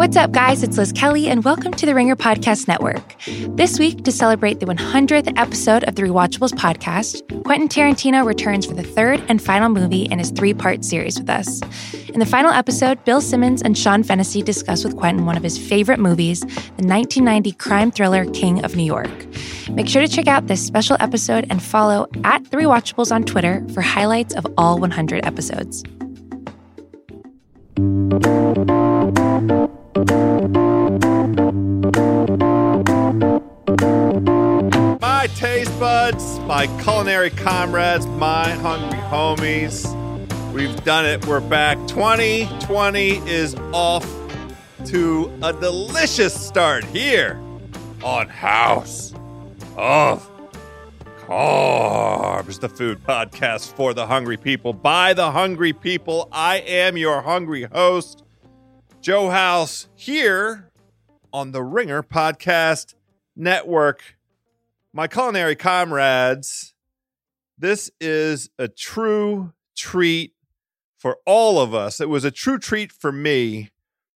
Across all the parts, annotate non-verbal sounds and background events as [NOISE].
What's up, guys? It's Liz Kelly, and welcome to the Ringer Podcast Network. This week, to celebrate the 100th episode of the Rewatchables podcast, Quentin Tarantino returns for the third and final movie in his three part series with us. In the final episode, Bill Simmons and Sean Fennessey discuss with Quentin one of his favorite movies, the 1990 crime thriller King of New York. Make sure to check out this special episode and follow at The Rewatchables on Twitter for highlights of all 100 episodes. My taste buds, my culinary comrades, my hungry homies. We've done it. We're back. 2020 is off to a delicious start here on House of Carbs, the food podcast for the hungry people by the hungry people. I am your hungry host, Joe House, here on the Ringer Podcast Network. My culinary comrades, this is a true treat for all of us. It was a true treat for me.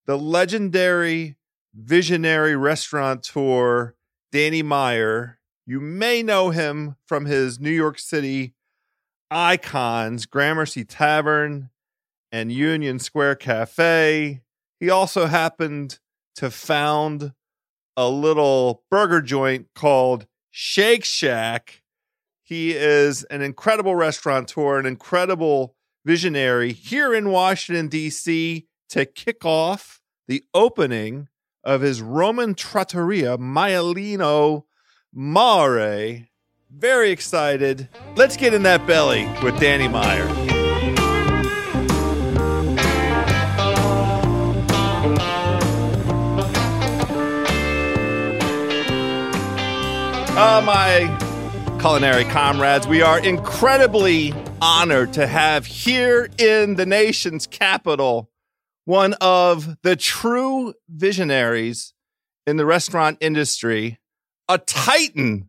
The legendary visionary restaurateur Danny Meyer. You may know him from his New York City icons, Gramercy Tavern and Union Square Cafe. He also happened to found a little burger joint called Shake Shack. He is an incredible restaurateur, an incredible visionary here in Washington, D.C. to kick off the opening of his Roman trattoria, Maialino Mare. Very excited. Let's get in that belly with Danny Meyer. Uh, my culinary comrades, we are incredibly honored to have here in the nation's capital one of the true visionaries in the restaurant industry, a titan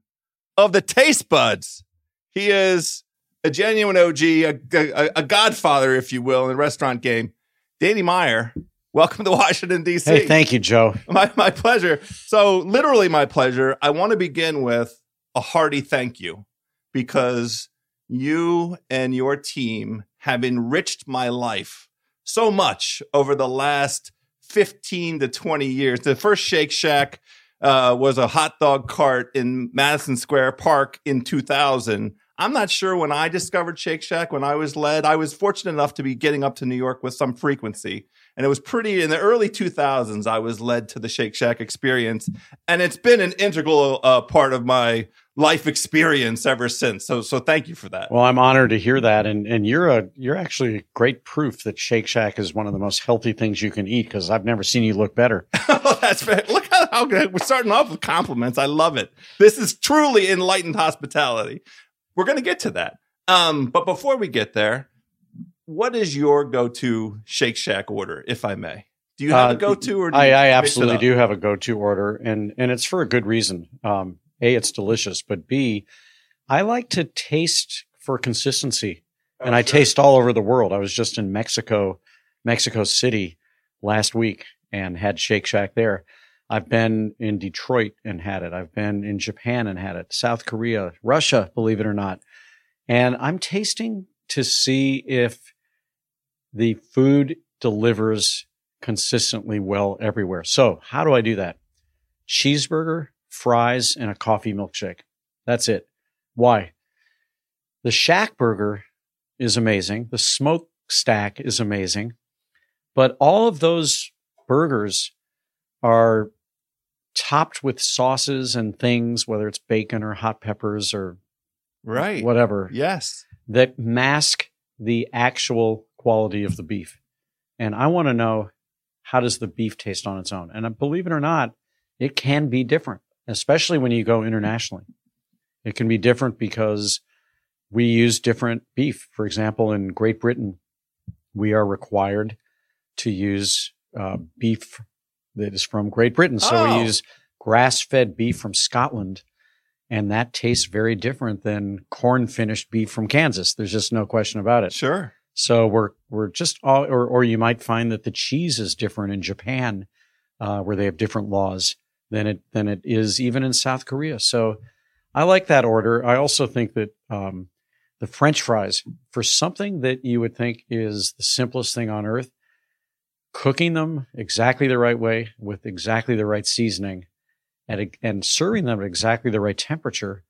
of the taste buds. He is a genuine OG, a, a, a godfather, if you will, in the restaurant game. Danny Meyer, welcome to Washington, D.C. Hey, thank you, Joe. My, my pleasure. So, literally, my pleasure. I want to begin with a hearty thank you because you and your team have enriched my life so much over the last 15 to 20 years. The first Shake Shack uh, was a hot dog cart in Madison Square Park in 2000. I'm not sure when I discovered Shake Shack, when I was led, I was fortunate enough to be getting up to New York with some frequency. And it was pretty in the early 2000s, I was led to the Shake Shack experience. And it's been an integral uh, part of my life experience ever since. So, so thank you for that. Well, I'm honored to hear that. And, and you're a, you're actually great proof that Shake Shack is one of the most healthy things you can eat because I've never seen you look better. [LAUGHS] oh, that's fair. Look how, how good. We're starting off with compliments. I love it. This is truly enlightened hospitality. We're going to get to that. Um, but before we get there, what is your go-to Shake Shack order, if I may? Do you have uh, a go-to, or I, I absolutely do have a go-to order, and and it's for a good reason. Um, a, it's delicious, but B, I like to taste for consistency, oh, and I taste all over the world. I was just in Mexico, Mexico City last week, and had Shake Shack there. I've been in Detroit and had it. I've been in Japan and had it. South Korea, Russia, believe it or not, and I'm tasting to see if the food delivers consistently well everywhere. So, how do I do that? Cheeseburger, fries, and a coffee milkshake. That's it. Why? The Shack burger is amazing. The smokestack is amazing. But all of those burgers are topped with sauces and things, whether it's bacon or hot peppers or right whatever. Yes, that mask the actual quality of the beef. And I want to know how does the beef taste on its own? And believe it or not, it can be different, especially when you go internationally. It can be different because we use different beef. For example, in Great Britain, we are required to use uh, beef that is from Great Britain. So oh. we use grass fed beef from Scotland. And that tastes very different than corn finished beef from Kansas. There's just no question about it. Sure. So we're we're just all, or or you might find that the cheese is different in Japan uh, where they have different laws than it than it is even in South Korea. So I like that order. I also think that um, the French fries, for something that you would think is the simplest thing on earth, cooking them exactly the right way with exactly the right seasoning and, and serving them at exactly the right temperature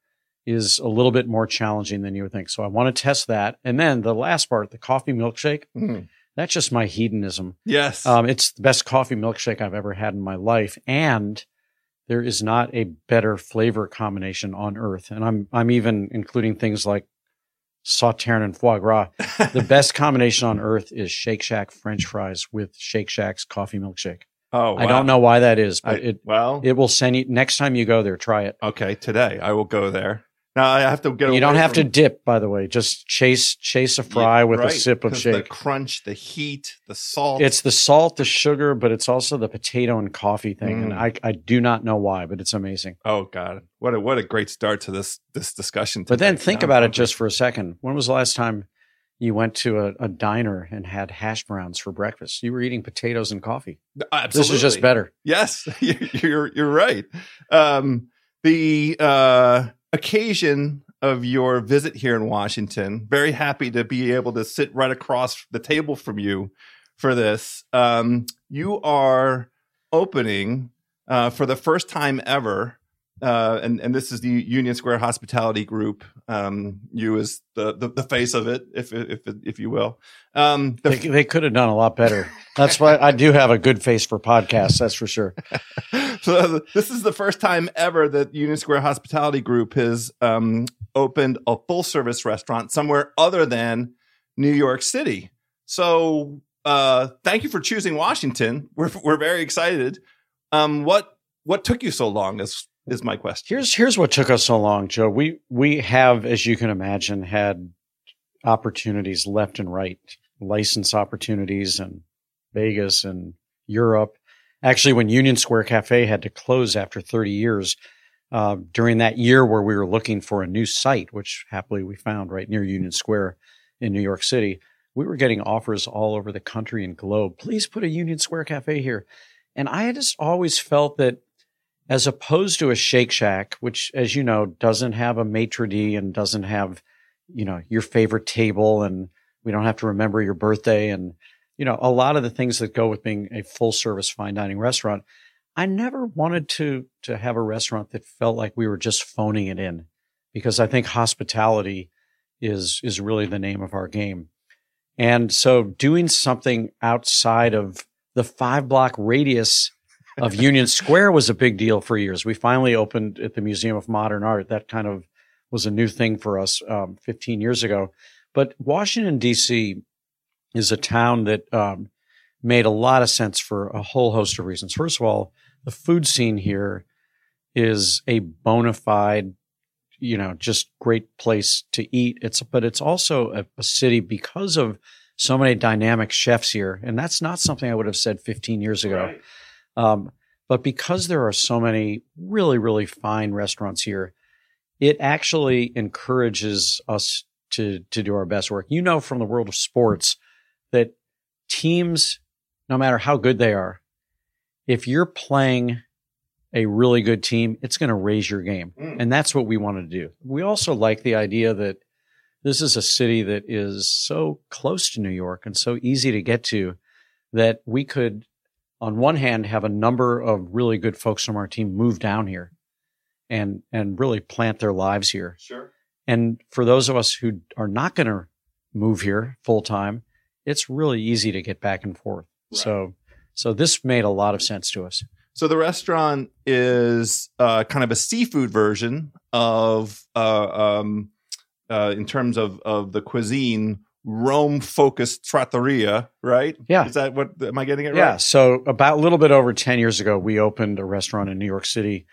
is a little bit more challenging than you would think. So I want to test that. And then the last part, the coffee milkshake, Mm. that's just my hedonism. Yes. Um, it's the best coffee milkshake I've ever had in my life. And there is not a better flavor combination on earth. And I'm, I'm even including things like sauterne and foie gras. [LAUGHS] The best combination on earth is Shake Shack French fries with Shake Shack's coffee milkshake. oh, I don't know why that is, but I- it, well, it will send you next time you go there, try it. okay. Today I will go there. Now I have to get. You don't have to dip, by the way. Just chase chase a fry Yeah, with a sip of shake. The crunch, the heat, the salt. It's the salt, the sugar, but it's also the potato and coffee thing. And Mm. I, I do not know why, but it's amazing. oh god, what a what a great start to this this discussion. But then think Now about it just for a second. When was the last time you went to a, a diner and had hash browns for breakfast? You were eating potatoes and coffee. Absolutely. This is just better. Yes, [LAUGHS] you're you're right. Um, the uh, occasion of your visit here in Washington, very happy to be able to sit right across the table from you for this. Um, you are opening uh, for the first time ever. Uh, and, and this is the Union Square Hospitality Group. Um, you as the, the, the face of it, if, if, if you will. Um, the They, they could have done a lot better. That's why I do have a good face for podcasts. That's for sure. [LAUGHS] so this is the first time ever that Union Square Hospitality Group has um, opened a full service restaurant somewhere other than New York City. So uh, thank you for choosing Washington. We're we're very excited. Um, what what took you so long? Is is my question. Here's here's what took us so long, Joe. We we have, as you can imagine, had opportunities left and right, license opportunities in Vegas and Europe. Actually, when Union Square Cafe had to close after 30 years, uh, during that year where we were looking for a new site, which happily we found right near Union Square in New York City, we were getting offers all over the country and globe. Please put a Union Square Cafe here. And I just always felt that as opposed to a Shake Shack, which, as you know, doesn't have a maitre d' and doesn't have, you know, your favorite table and we don't have to remember your birthday and, you know, a lot of the things that go with being a full service fine dining restaurant. I never wanted to, to have a restaurant that felt like we were just phoning it in because I think hospitality is, is really the name of our game. And so doing something outside of the five block radius of Union Square was a big deal for years. We finally opened at the Museum of Modern Art. That kind of was a new thing for us um, 15 years ago. But Washington, D.C. is a town that um, made a lot of sense for a whole host of reasons. First of all, the food scene here is a bona fide, you know, just great place to eat. It's, but it's also a, a city because of so many dynamic chefs here. And that's not something I would have said 15 years ago. Um, but because there are so many really, really fine restaurants here, it actually encourages us to, to do our best work. You know, from the world of sports that teams, no matter how good they are, if you're playing a really good team, it's going to raise your game. Mm. And that's what we want to do. We also like the idea that this is a city that is so close to New York and so easy to get to that we could on one hand have a number of really good folks from our team move down here and and really plant their lives here Sure. and for those of us who are not going to move here full time it's really easy to get back and forth Right. so so this made a lot of sense to us So the restaurant is uh, kind of a seafood version of, uh, um, uh, in terms of of the cuisine, Rome focused trattoria, right? Yeah. Is that what? Am I getting it Yeah. right? Yeah. So about a little bit over 10 years ago, we opened a restaurant in New York City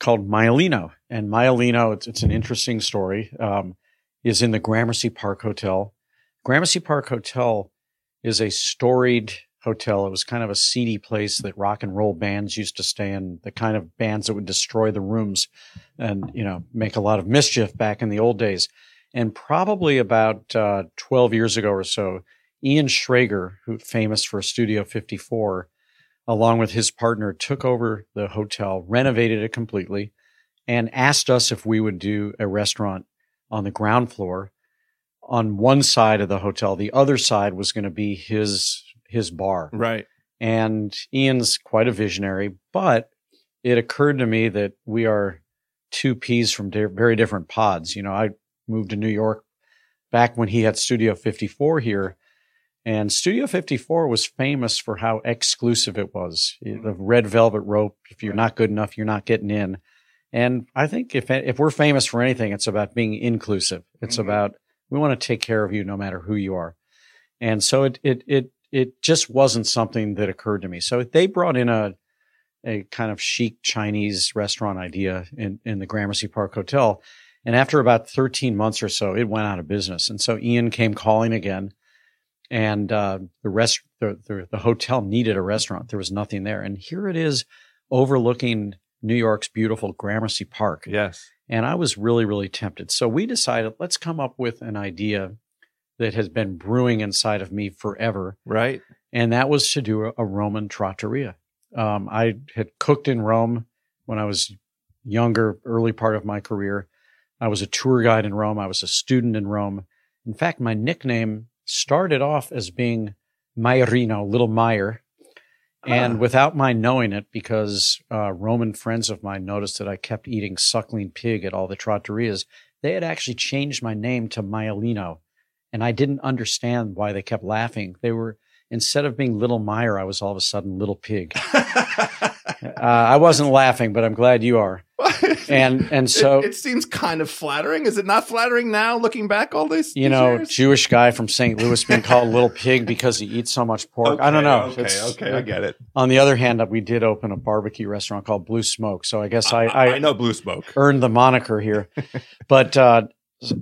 called Maialino. And Maialino, it's, it's an interesting story, um, is in the Gramercy Park Hotel. Gramercy Park Hotel is a storied hotel. It was kind of a seedy place that rock and roll bands used to stay in, the kind of bands that would destroy the rooms and, you know, make a lot of mischief back in the old days. And probably about uh, 12 years ago or so, Ian Schrager, who famous for Studio 54, along with his partner, took over the hotel, renovated it completely, and asked us if we would do a restaurant on the ground floor on one side of the hotel. The other side was going to be his his bar. Right. And Ian's quite a visionary, but it occurred to me that we are two peas from di- very different pods. You know, I moved to New York back when he had Studio 54 here. And Studio 54 was famous for how exclusive it was. The red velvet rope. If you're not good enough, you're not getting in. And I think if if we're famous for anything, it's about being inclusive. It's Mhm. about we want to take care of you no matter who you are. And so it it it it just wasn't something that occurred to me. So they brought in a a kind of chic Chinese restaurant idea in in the Gramercy Park Hotel. And after about 13 months or so, it went out of business. And so Ian came calling again and uh, the rest the, the the hotel needed a restaurant. There was nothing there, and here it is, overlooking New York's beautiful Gramercy Park. Yes. And I was really really tempted. So we decided let's come up with an idea that has been brewing inside of me forever, Right. and that was to do a, a Roman trattoria. Um, I had cooked in Rome when I was younger, early part of my career. I was a tour guide in Rome. I was a student in Rome. In fact, my nickname started off as being Maiorino, Little Meyer. And Ah. without my knowing it, because uh, Roman friends of mine noticed that I kept eating suckling pig at all the trattorias, they had actually changed my name to Maialino. And I didn't understand why they kept laughing. They were, instead of being Little Meyer, I was all of a sudden Little Pig. [LAUGHS] Uh, I wasn't laughing, but I'm glad you are. [LAUGHS] And and so it, it seems kind of flattering. Is it not flattering now, looking back all this? you these know, years? Jewish guy from St. Louis being called [LAUGHS] Little Pig because he eats so much pork. I don't know. Okay, It's- okay, I get it. On the other hand, we did open a barbecue restaurant called Blue Smoke, so I guess I, I, I, know blue smoke. earned the moniker here. [LAUGHS] but uh,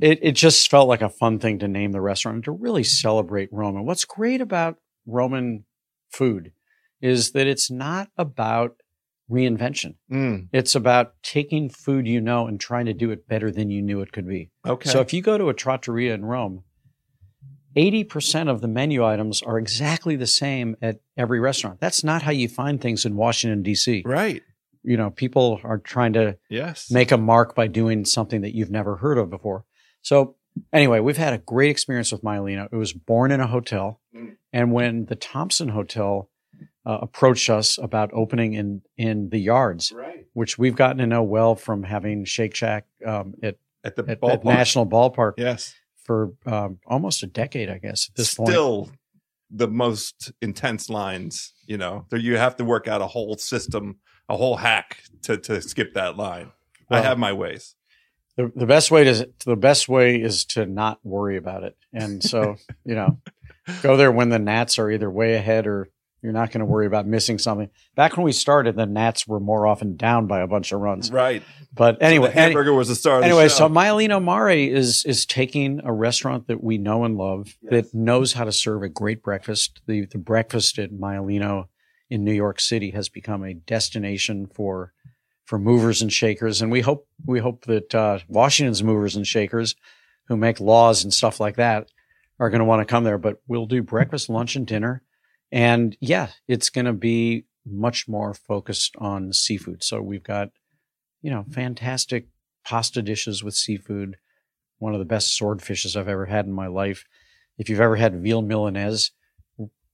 it it just felt like a fun thing to name the restaurant and to really celebrate Rome. And what's great about Roman food is that it's not about reinvention. Mm, It's about taking food you know and trying to do it better than you knew it could be. okay. So if you go to a trattoria in Rome, 80% of the menu items are exactly the same at every restaurant. That's not how you find things in Washington, D.C. right. You know, people are trying to Yes. make a mark by doing something that you've never heard of before. So anyway, we've had a great experience with Maialino. It was born in a hotel. Mm. And when the Thompson Hotel uh, approached us about opening in, in the yards, right. which we've gotten to know well from having Shake Shack um, at, At the at, at. National Ballpark yes. for um, almost a decade, I guess, at this point. Still the most intense lines, you know. There you have to work out a whole system, a whole hack to to skip that line. I have my ways. the, the best way to the best way is to not worry about it. And so, you know, go there when the Nats are either way ahead or you're not going to worry about missing something. Back when we started, the Nats were more often down by a bunch of runs. Right. But anyway, the hamburger was the star of anyway, the so Maialino Mare is is taking a restaurant that we know and love Yes. that knows how to serve a great breakfast. The the breakfast at Maialino in New York City has become a destination for for movers and shakers, and we hope we hope that uh, Washington's movers and shakers who make laws and stuff like that are going to want to come there. But we'll do breakfast, lunch, and dinner, and yeah, it's going to be much more focused on seafood. So we've got you know fantastic pasta dishes with seafood. One of the best swordfishes I've ever had in my life. If you've ever had veal milanese,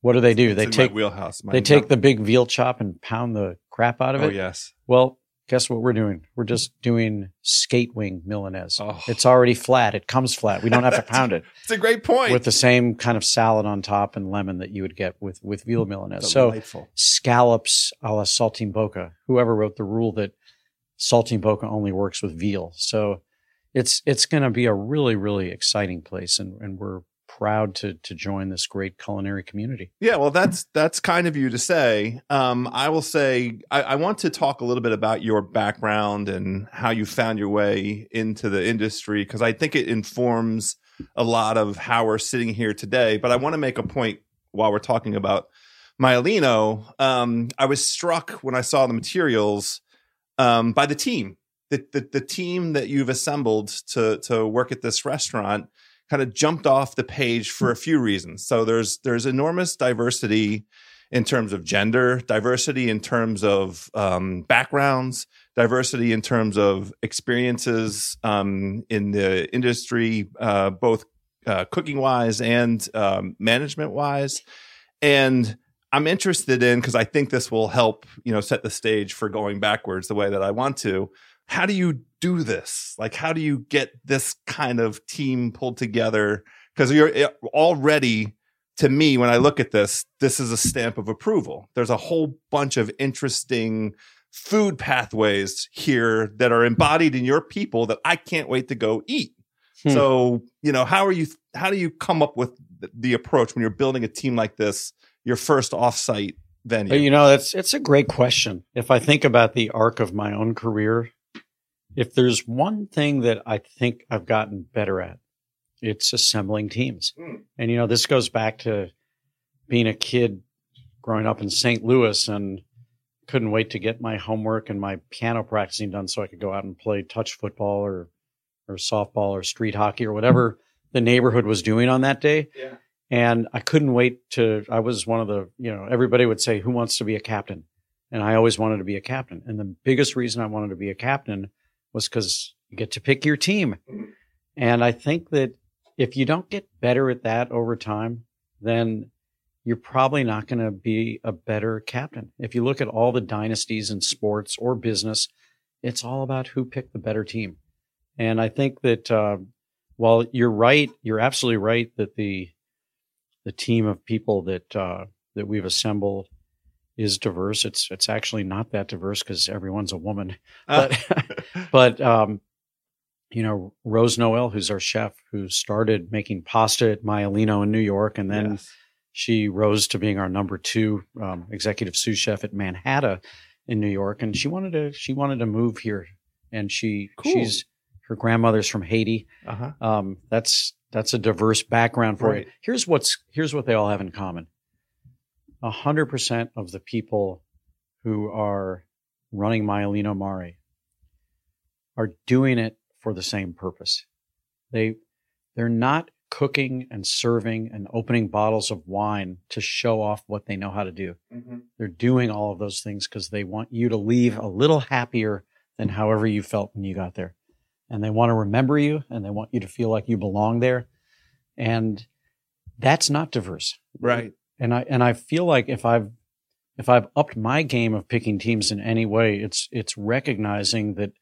what do they do? It's they take wheelhouse. They take the big veal chop and pound the crap out of it. Oh it. yes. Well, guess what we're doing? We're just doing skate wing milanese. Oh. It's already flat. It comes flat. We don't have to [LAUGHS] pound it It's a great point. with the same kind of salad on top and lemon that you would get with with veal mm, milanese. So scallops a la saltimbocca. Whoever wrote the rule that saltimbocca only works with veal. So it's it's going to be a really really exciting place, and and we're proud to to join this great culinary community. Yeah, well, that's that's kind of you to say. Um, I will say I, I want to talk a little bit about your background and how you found your way into the industry because I think it informs a lot of how we're sitting here today. But I want to make a point while we're talking about Maialino. Um, I was struck when I saw the materials um, by the team, the, the the team that you've assembled to to work at this restaurant kind of jumped off the page for a few reasons. So there's there's enormous diversity in terms of gender diversity, in terms of um, backgrounds, diversity in terms of experiences um, in the industry, uh, both uh, cooking wise and um, management wise. And I'm interested in because I think this will help, you know, set the stage for going backwards the way that I want to. How do you do this? Like, how do you get this kind of team pulled together? Because you're eh, already, to me, when I look at this, this is a stamp of approval. There's a whole bunch of interesting food pathways here that are embodied in your people that I can't wait to go eat. Hmm. So, you know, how are you, how do you come up with the approach when you're building a team like this, your first offsite venue? You know, that's, it's a great question. If I think about the arc of my own career, if there's one thing that I think I've gotten better at, it's assembling teams. Hmm. And, you know, this goes back to being a kid growing up in St. Louis and couldn't wait to get my homework and my piano practicing done so I could go out and play touch football or or softball or street hockey or whatever the neighborhood was doing on that day. Yeah. And I couldn't wait to I was one of the, you know, everybody would say who wants to be a captain? And I always wanted to be a captain. And the biggest reason I wanted to be a captain was cuz you get to pick your team. And I think that if you don't get better at that over time, then you're probably not going to be a better captain. If you look at all the dynasties in sports or business, it's all about who picked the better team. And I think that uh, while you're right, you're absolutely right that the the team of people that uh, that we've assembled is diverse. It's it's actually not that diverse because everyone's a woman. Ah. But [LAUGHS] but um, you know, Rose Noel, who's our chef, who started making pasta at Maialino in New York, and then yes she rose to being our number two um, executive sous chef at Manhattan in New York, and she wanted to she wanted to move here, and she cool. she's her grandmother's from Haiti. Uh-huh. Um, that's that's a diverse background for right. it. Here's what's here's what they all have in common. A hundred percent of the people who are running Maialino Mare are doing it for the same purpose. They they're not cooking and serving and opening bottles of wine to show off what they know how to do. Mm-hmm. They're doing all of those things because they want you to leave a little happier than however you felt when you got there. And they want to remember you and they want you to feel like you belong there. And that's not diverse. Right. And I and I feel like if I've if I've upped my game of picking teams in any way, it's it's recognizing that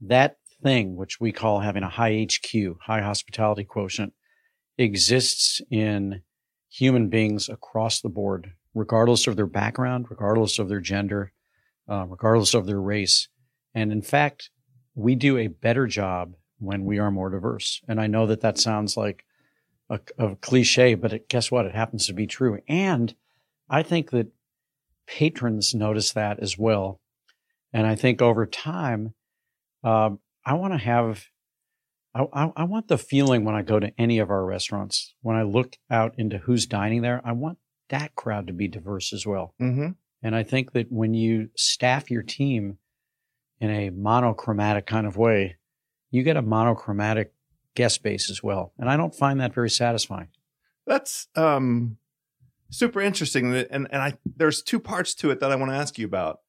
that thing which we call having a high HQ, high hospitality quotient, exists in human beings across the board, regardless of their background, regardless of their gender, uh, regardless of their race. And in fact, we do a better job when we are more diverse. And I know that that sounds like a, a cliche, but it, guess what? It happens to be true. And I think that patrons notice that as well. And I think over time, uh, I want to have I, I, I, want the feeling when I go to any of our restaurants, when I look out into who's dining there, I want that crowd to be diverse as well. Mm-hmm. And I think that when you staff your team in a monochromatic kind of way, you get a monochromatic guest base as well. And I don't find that very satisfying. That's um, super interesting. And, and I, there's two parts to it that I want to ask you about.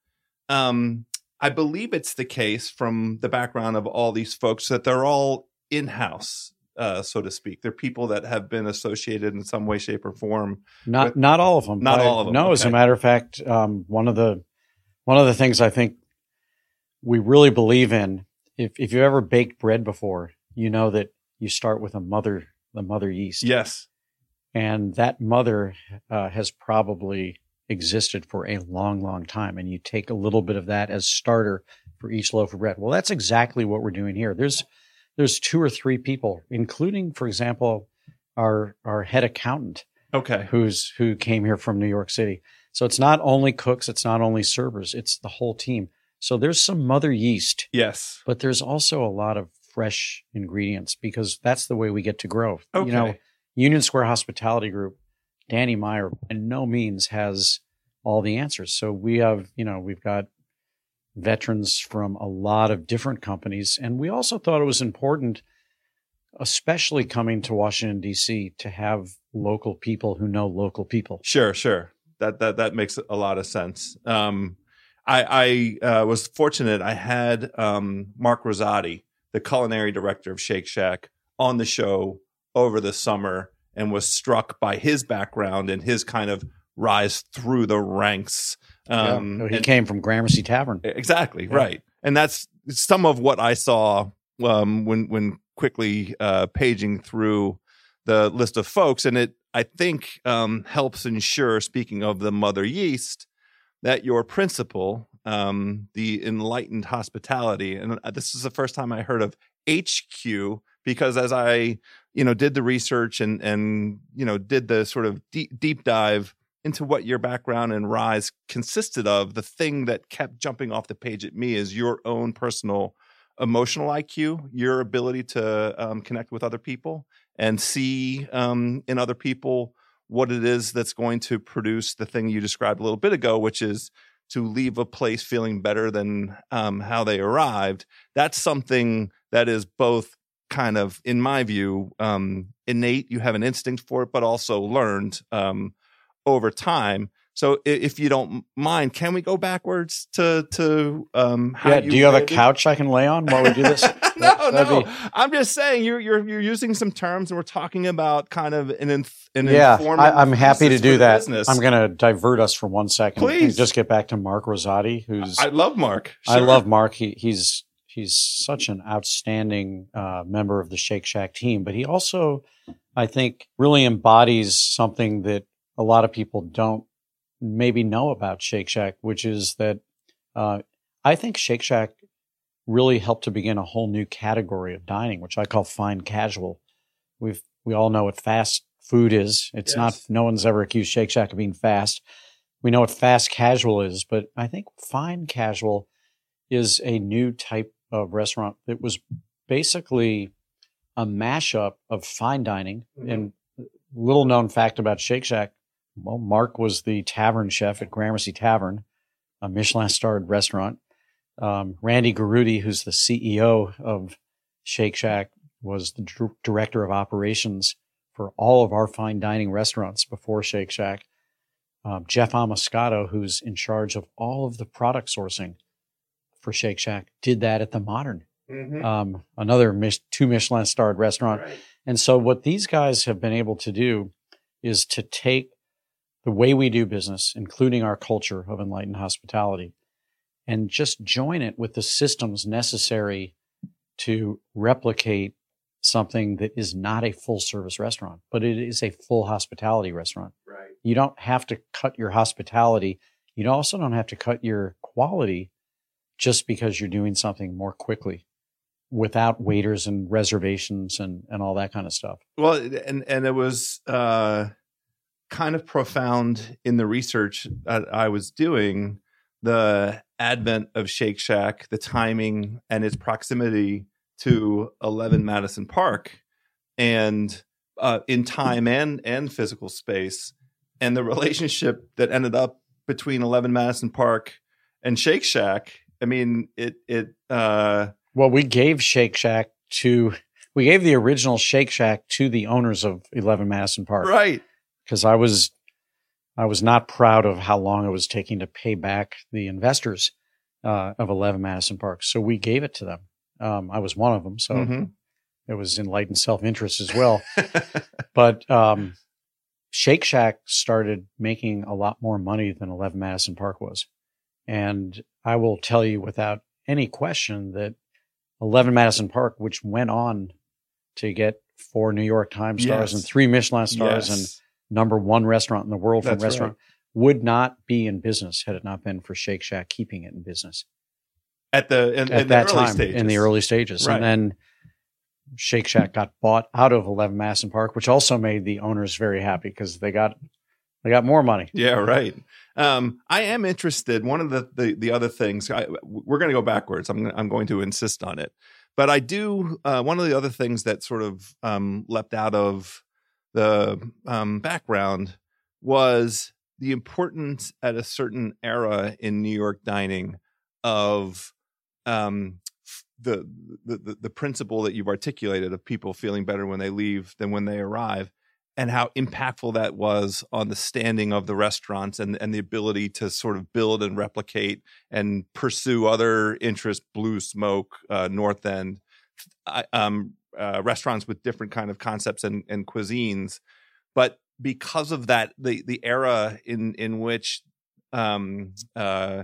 Um, I believe it's the case from the background of all these folks that they're all in house, uh, so to speak. They're people that have been associated in some way, shape, or form. Not with, not all of them. Not all of them. No, okay. as a matter of fact, um, one of the one of the things I think we really believe in. If if you ever baked bread before, you know that you start with a mother the mother yeast. Yes. And that mother uh, has probably existed for a long, long time. And you take a little bit of that as starter for each loaf of bread. Well, that's exactly what we're doing here. There's there's two or three people, including, for example, our our head accountant. Okay. Who's who came here from New York City. So it's not only cooks, it's not only servers, it's the whole team. So there's some mother yeast. Yes. But there's also a lot of fresh ingredients because that's the way we get to grow. Okay. You know, Union Square Hospitality Group, Danny Meyer by no means has all the answers. So we have, you know, we've got veterans from a lot of different companies. And we also thought it was important, especially coming to Washington, D.C., to have local people who know local people. Sure, sure. that that that makes a lot of sense. Um, I, I uh, was fortunate. I had um, Mark Rosati, the culinary director of Shake Shack, on the show over the summer, and was struck by his background and his kind of rise through the ranks. Um, yeah. he and, came from Gramercy Tavern. Exactly yeah. right, and that's some of what I saw um, when when quickly uh, paging through the list of folks, and it I think um, helps ensure. Speaking of the mother yeast, that your principle, um, the enlightened hospitality, and uh, this is the first time I heard of HQ because as I you know did the research and and you know did the sort of deep, deep dive into what your background and rise consisted of the thing that kept jumping off the page at me is your own personal emotional IQ, your ability to um, connect with other people and see um, in other people what it is that's going to produce the thing you described a little bit ago, which is to leave a place feeling better than um, how they arrived. That's something that is both kind of, in my view, um, innate. You have an instinct for it, but also learned um, over time. So if you don't mind, can we go backwards to to um Yeah, do you have a couch I can lay on while we do this? [LAUGHS] no, no. Be... I'm just saying you're you're you're using some terms and we're talking about kind of an inf- an yeah. I, am happy to do that. Business. I'm going to divert us for one second. Please just get back to Mark Rosati, who's I love Mark. Sure. I love Mark. He he's he's such an outstanding uh, member of the Shake Shack team, but he also I think really embodies something that a lot of people don't maybe know about Shake Shack, which is that uh, I think Shake Shack really helped to begin a whole new category of dining, which I call fine casual. We've we all know what fast food is. It's yes. not. No one's ever accused Shake Shack of being fast. We know what fast casual is, but I think fine casual is a new type of restaurant that was basically a mashup of fine dining. Mm-hmm. And little known fact about Shake Shack well, Mark was the tavern chef at Gramercy Tavern, a Michelin starred restaurant. Um, Randy Garutti, who's the CEO of Shake Shack, was the d- director of operations for all of our fine dining restaurants before Shake Shack. Um, Jeff Amoscato, who's in charge of all of the product sourcing for Shake Shack, did that at the Modern, mm-hmm. um, another Mich- two Michelin starred restaurant. Right. And so, what these guys have been able to do is to take the way we do business, including our culture of enlightened hospitality, and just join it with the systems necessary to replicate something that is not a full service restaurant, but it is a full hospitality restaurant. Right. You don't have to cut your hospitality. You also don't have to cut your quality just because you're doing something more quickly without waiters and reservations and, and all that kind of stuff. Well, and, and it was, uh, kind of profound in the research that I was doing the advent of Shake Shack, the timing and its proximity to 11 Madison Park, and uh, in time and and physical space, and the relationship that ended up between 11 Madison Park and Shake Shack. I mean, it it. Uh, well, we gave Shake Shack to we gave the original Shake Shack to the owners of 11 Madison Park, right? Because I was I was not proud of how long it was taking to pay back the investors uh, of 11 Madison Park. So we gave it to them. Um, I was one of them, so mm-hmm. it was enlightened self interest as well. [LAUGHS] but um, Shake Shack started making a lot more money than 11 Madison Park was, and I will tell you without any question that 11 Madison Park, which went on to get four New York Times stars yes. and three Michelin stars yes. and number one restaurant in the world from restaurant, right. would not be in business had it not been for Shake Shack keeping it in business at the in, at in that the time stages. in the early stages, right. and then Shake Shack got bought out of Eleven Madison Park, which also made the owners very happy because they got they got more money. Yeah, right. Um, I am interested. One of the the, the other things I, we're going to go backwards. I'm I'm going to insist on it, but I do. Uh, one of the other things that sort of um, leapt out of the um, background was the importance at a certain era in New York dining of um, the, the the principle that you've articulated of people feeling better when they leave than when they arrive, and how impactful that was on the standing of the restaurants and, and the ability to sort of build and replicate and pursue other interests, Blue Smoke, uh, North End, I, um, uh, restaurants with different kind of concepts and, and cuisines. But because of that, the the era in in which um, uh,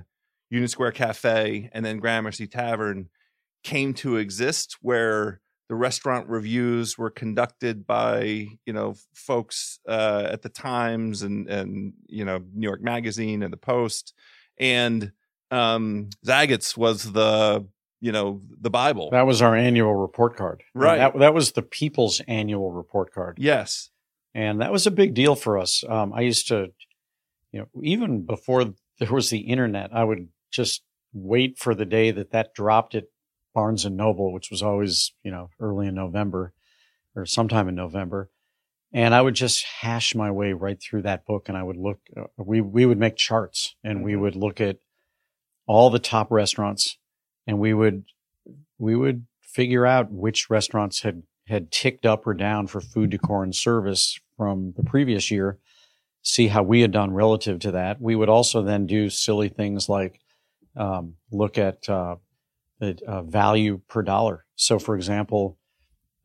Union Square Cafe and then Gramercy Tavern came to exist, where the restaurant reviews were conducted by you know folks uh, at the Times and and you know New York Magazine and the Post, and um, Zagat's was the you know the Bible. That was our annual report card, right? That, that was the People's annual report card. Yes, and that was a big deal for us. Um, I used to, you know, even before there was the internet, I would just wait for the day that that dropped at Barnes and Noble, which was always, you know, early in November or sometime in November. And I would just hash my way right through that book and I would look, uh, we, we would make charts and we mm-hmm. would look at all the top restaurants and we would, we would figure out which restaurants had, had ticked up or down for food decor and service from the previous year, see how we had done relative to that. We would also then do silly things like, um, look at, uh, the uh, value per dollar. So, for example,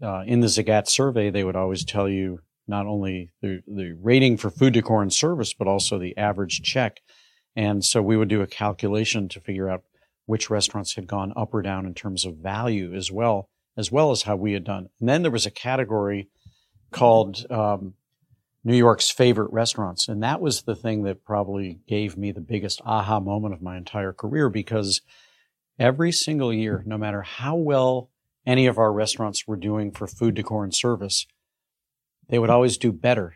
uh, in the Zagat survey, they would always tell you not only the, the rating for food decor and service, but also the average check. And so we would do a calculation to figure out which restaurants had gone up or down in terms of value as well, as well as how we had done. And then there was a category called um, New York's favorite restaurants. And that was the thing that probably gave me the biggest aha moment of my entire career because – every single year, no matter how well any of our restaurants were doing for food decor and service, they would always do better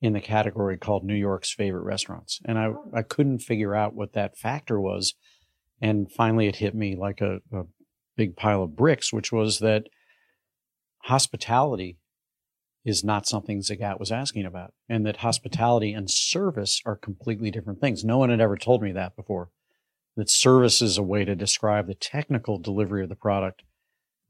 in the category called New York's favorite restaurants. And I, I couldn't figure out what that factor was. And finally, it hit me like a, a big pile of bricks, which was that hospitality is not something Zagat was asking about, and that hospitality and service are completely different things. No one had ever told me that before that service is a way to describe the technical delivery of the product,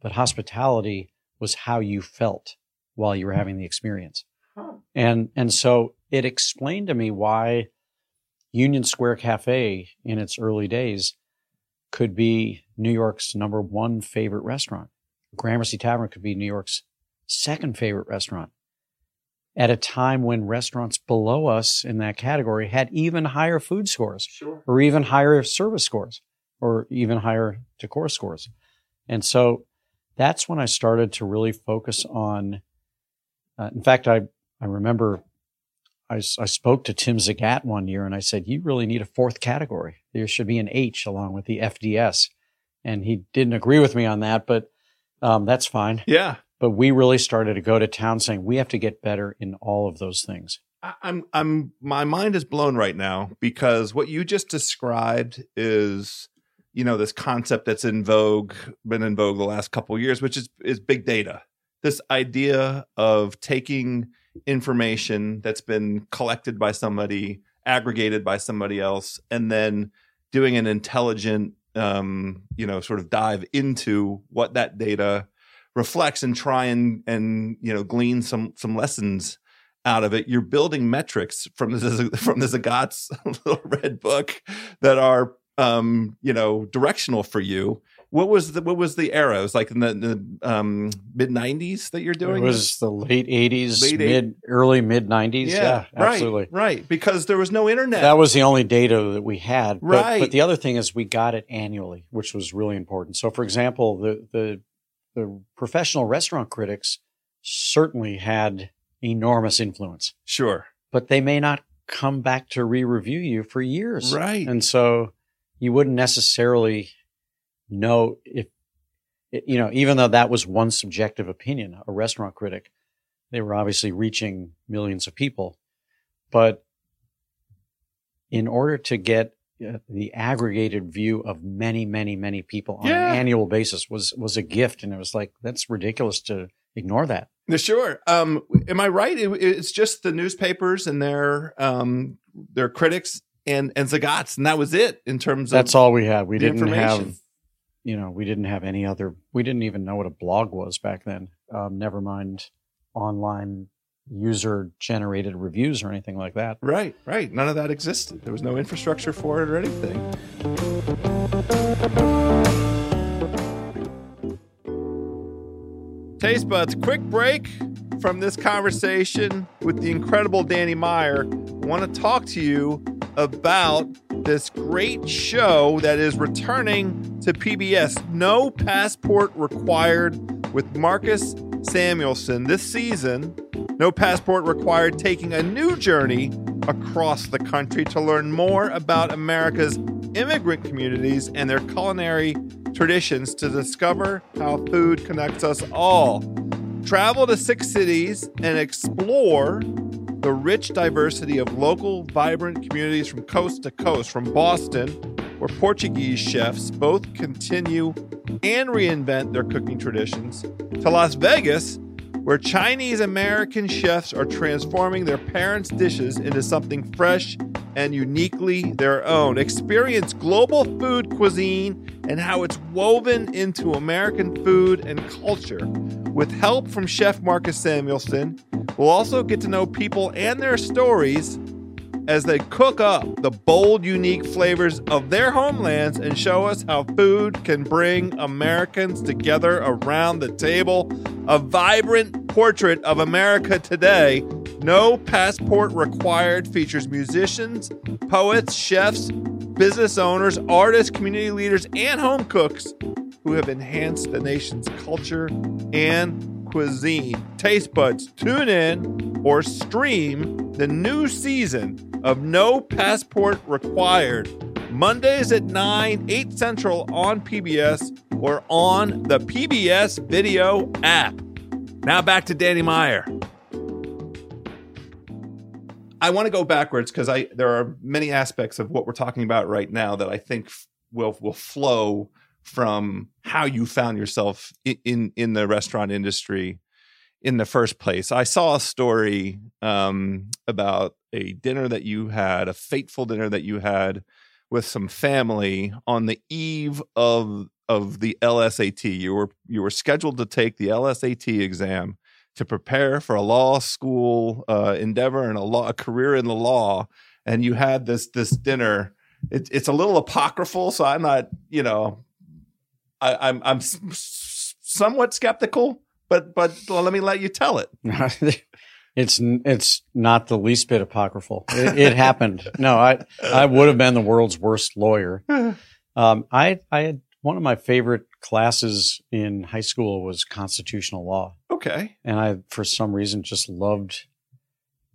but hospitality was how you felt while you were having the experience. Huh. And and so it explained to me why Union Square Cafe in its early days could be New York's number one favorite restaurant. Gramercy Tavern could be New York's second favorite restaurant at a time when restaurants below us in that category had even higher food scores sure. or even higher service scores or even higher decor scores. And so that's when I started to really focus on. Uh, in fact, I, I remember I, I spoke to Tim Zagat one year and I said, You really need a fourth category. There should be an H along with the FDS. And he didn't agree with me on that, but um, that's fine. Yeah. But we really started to go to town saying we have to get better in all of those things. I'm I'm my mind is blown right now because what you just described is you know this concept that's in vogue been in vogue the last couple years which is is big data. This idea of taking information that's been collected by somebody, aggregated by somebody else and then doing an intelligent um, you know sort of dive into what that data reflects and try and and you know glean some some lessons out of it. You're building metrics from the [LAUGHS] from the Zagat's [LAUGHS] little red book that are um, you know directional for you. What was the what was the era? It was like in the, the um, mid '90s that you're doing. It was the late '80s, late mid early mid '90s. Yeah, yeah absolutely, right, right. Because there was no internet. That was the only data that we had. But, right. But the other thing is we got it annually, which was really important. So, for example, the the the professional restaurant critics certainly had enormous influence. Sure. But they may not come back to re-review you for years. Right. And so you wouldn't necessarily know if you know, even though that was one subjective opinion, a restaurant critic, they were obviously reaching millions of people. But in order to get uh, the aggregated view of many, many, many people on yeah. an annual basis was was a gift, and it was like that's ridiculous to ignore that. Sure. Um, am I right? It, it's just the newspapers and their um, their critics and and Zagats, and that was it in terms of that's all we had. We didn't have, you know, we didn't have any other. We didn't even know what a blog was back then. Um, never mind online user generated reviews or anything like that. Right, right. None of that existed. There was no infrastructure for it or anything. Taste buds, quick break from this conversation with the incredible Danny Meyer. I want to talk to you about this great show that is returning to PBS. No passport required with Marcus Samuelsson this season. No passport required, taking a new journey across the country to learn more about America's immigrant communities and their culinary traditions to discover how food connects us all. Travel to six cities and explore the rich diversity of local, vibrant communities from coast to coast, from Boston, where Portuguese chefs both continue and reinvent their cooking traditions, to Las Vegas, where Chinese American chefs are transforming their parents' dishes into something fresh and uniquely their own. Experience global food cuisine and how it's woven into American food and culture. With help from Chef Marcus Samuelsson, we'll also get to know people and their stories as they cook up the bold, unique flavors of their homelands and show us how food can bring Americans together around the table. A vibrant portrait of America today. No passport required features musicians, poets, chefs, business owners, artists, community leaders, and home cooks who have enhanced the nation's culture and cuisine. Taste buds, tune in or stream the new season of No Passport Required. Mondays at 9, 8 Central on PBS or on the PBS video app. Now back to Danny Meyer. I want to go backwards because I there are many aspects of what we're talking about right now that I think will will flow from how you found yourself in in, in the restaurant industry in the first place. I saw a story um, about a dinner that you had, a fateful dinner that you had with some family on the eve of of the LSAT. You were you were scheduled to take the LSAT exam to prepare for a law school uh, endeavor and a law a career in the law, and you had this this dinner. It, it's a little apocryphal, so I'm not you know I, I'm I'm somewhat skeptical but but let me let you tell it. [LAUGHS] it's it's not the least bit apocryphal. It, it happened. [LAUGHS] No, I I would have been the world's worst lawyer. [SIGHS] Um, I I had one of my favorite classes in high school was constitutional law. Okay, and I for some reason just loved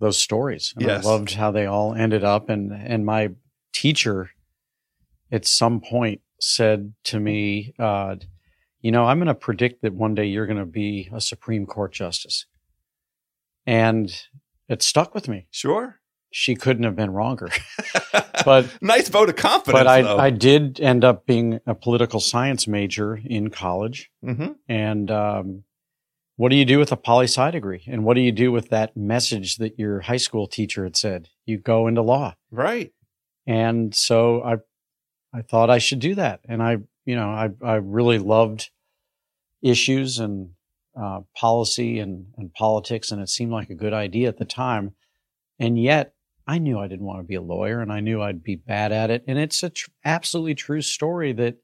those stories. And yes. I loved how they all ended up. And and my teacher at some point said to me. Uh, you know, I'm going to predict that one day you're going to be a Supreme Court justice. And it stuck with me. Sure. She couldn't have been wronger. [LAUGHS] [LAUGHS] but nice vote of confidence. But I, I, did end up being a political science major in college. Mm-hmm. And um, what do you do with a poli sci degree? And what do you do with that message that your high school teacher had said? You go into law. Right. And so I, I thought I should do that. And I you know, I, I really loved issues and uh, policy and, and politics, and it seemed like a good idea at the time. And yet, I knew I didn't want to be a lawyer, and I knew I'd be bad at it. And it's a tr- absolutely true story that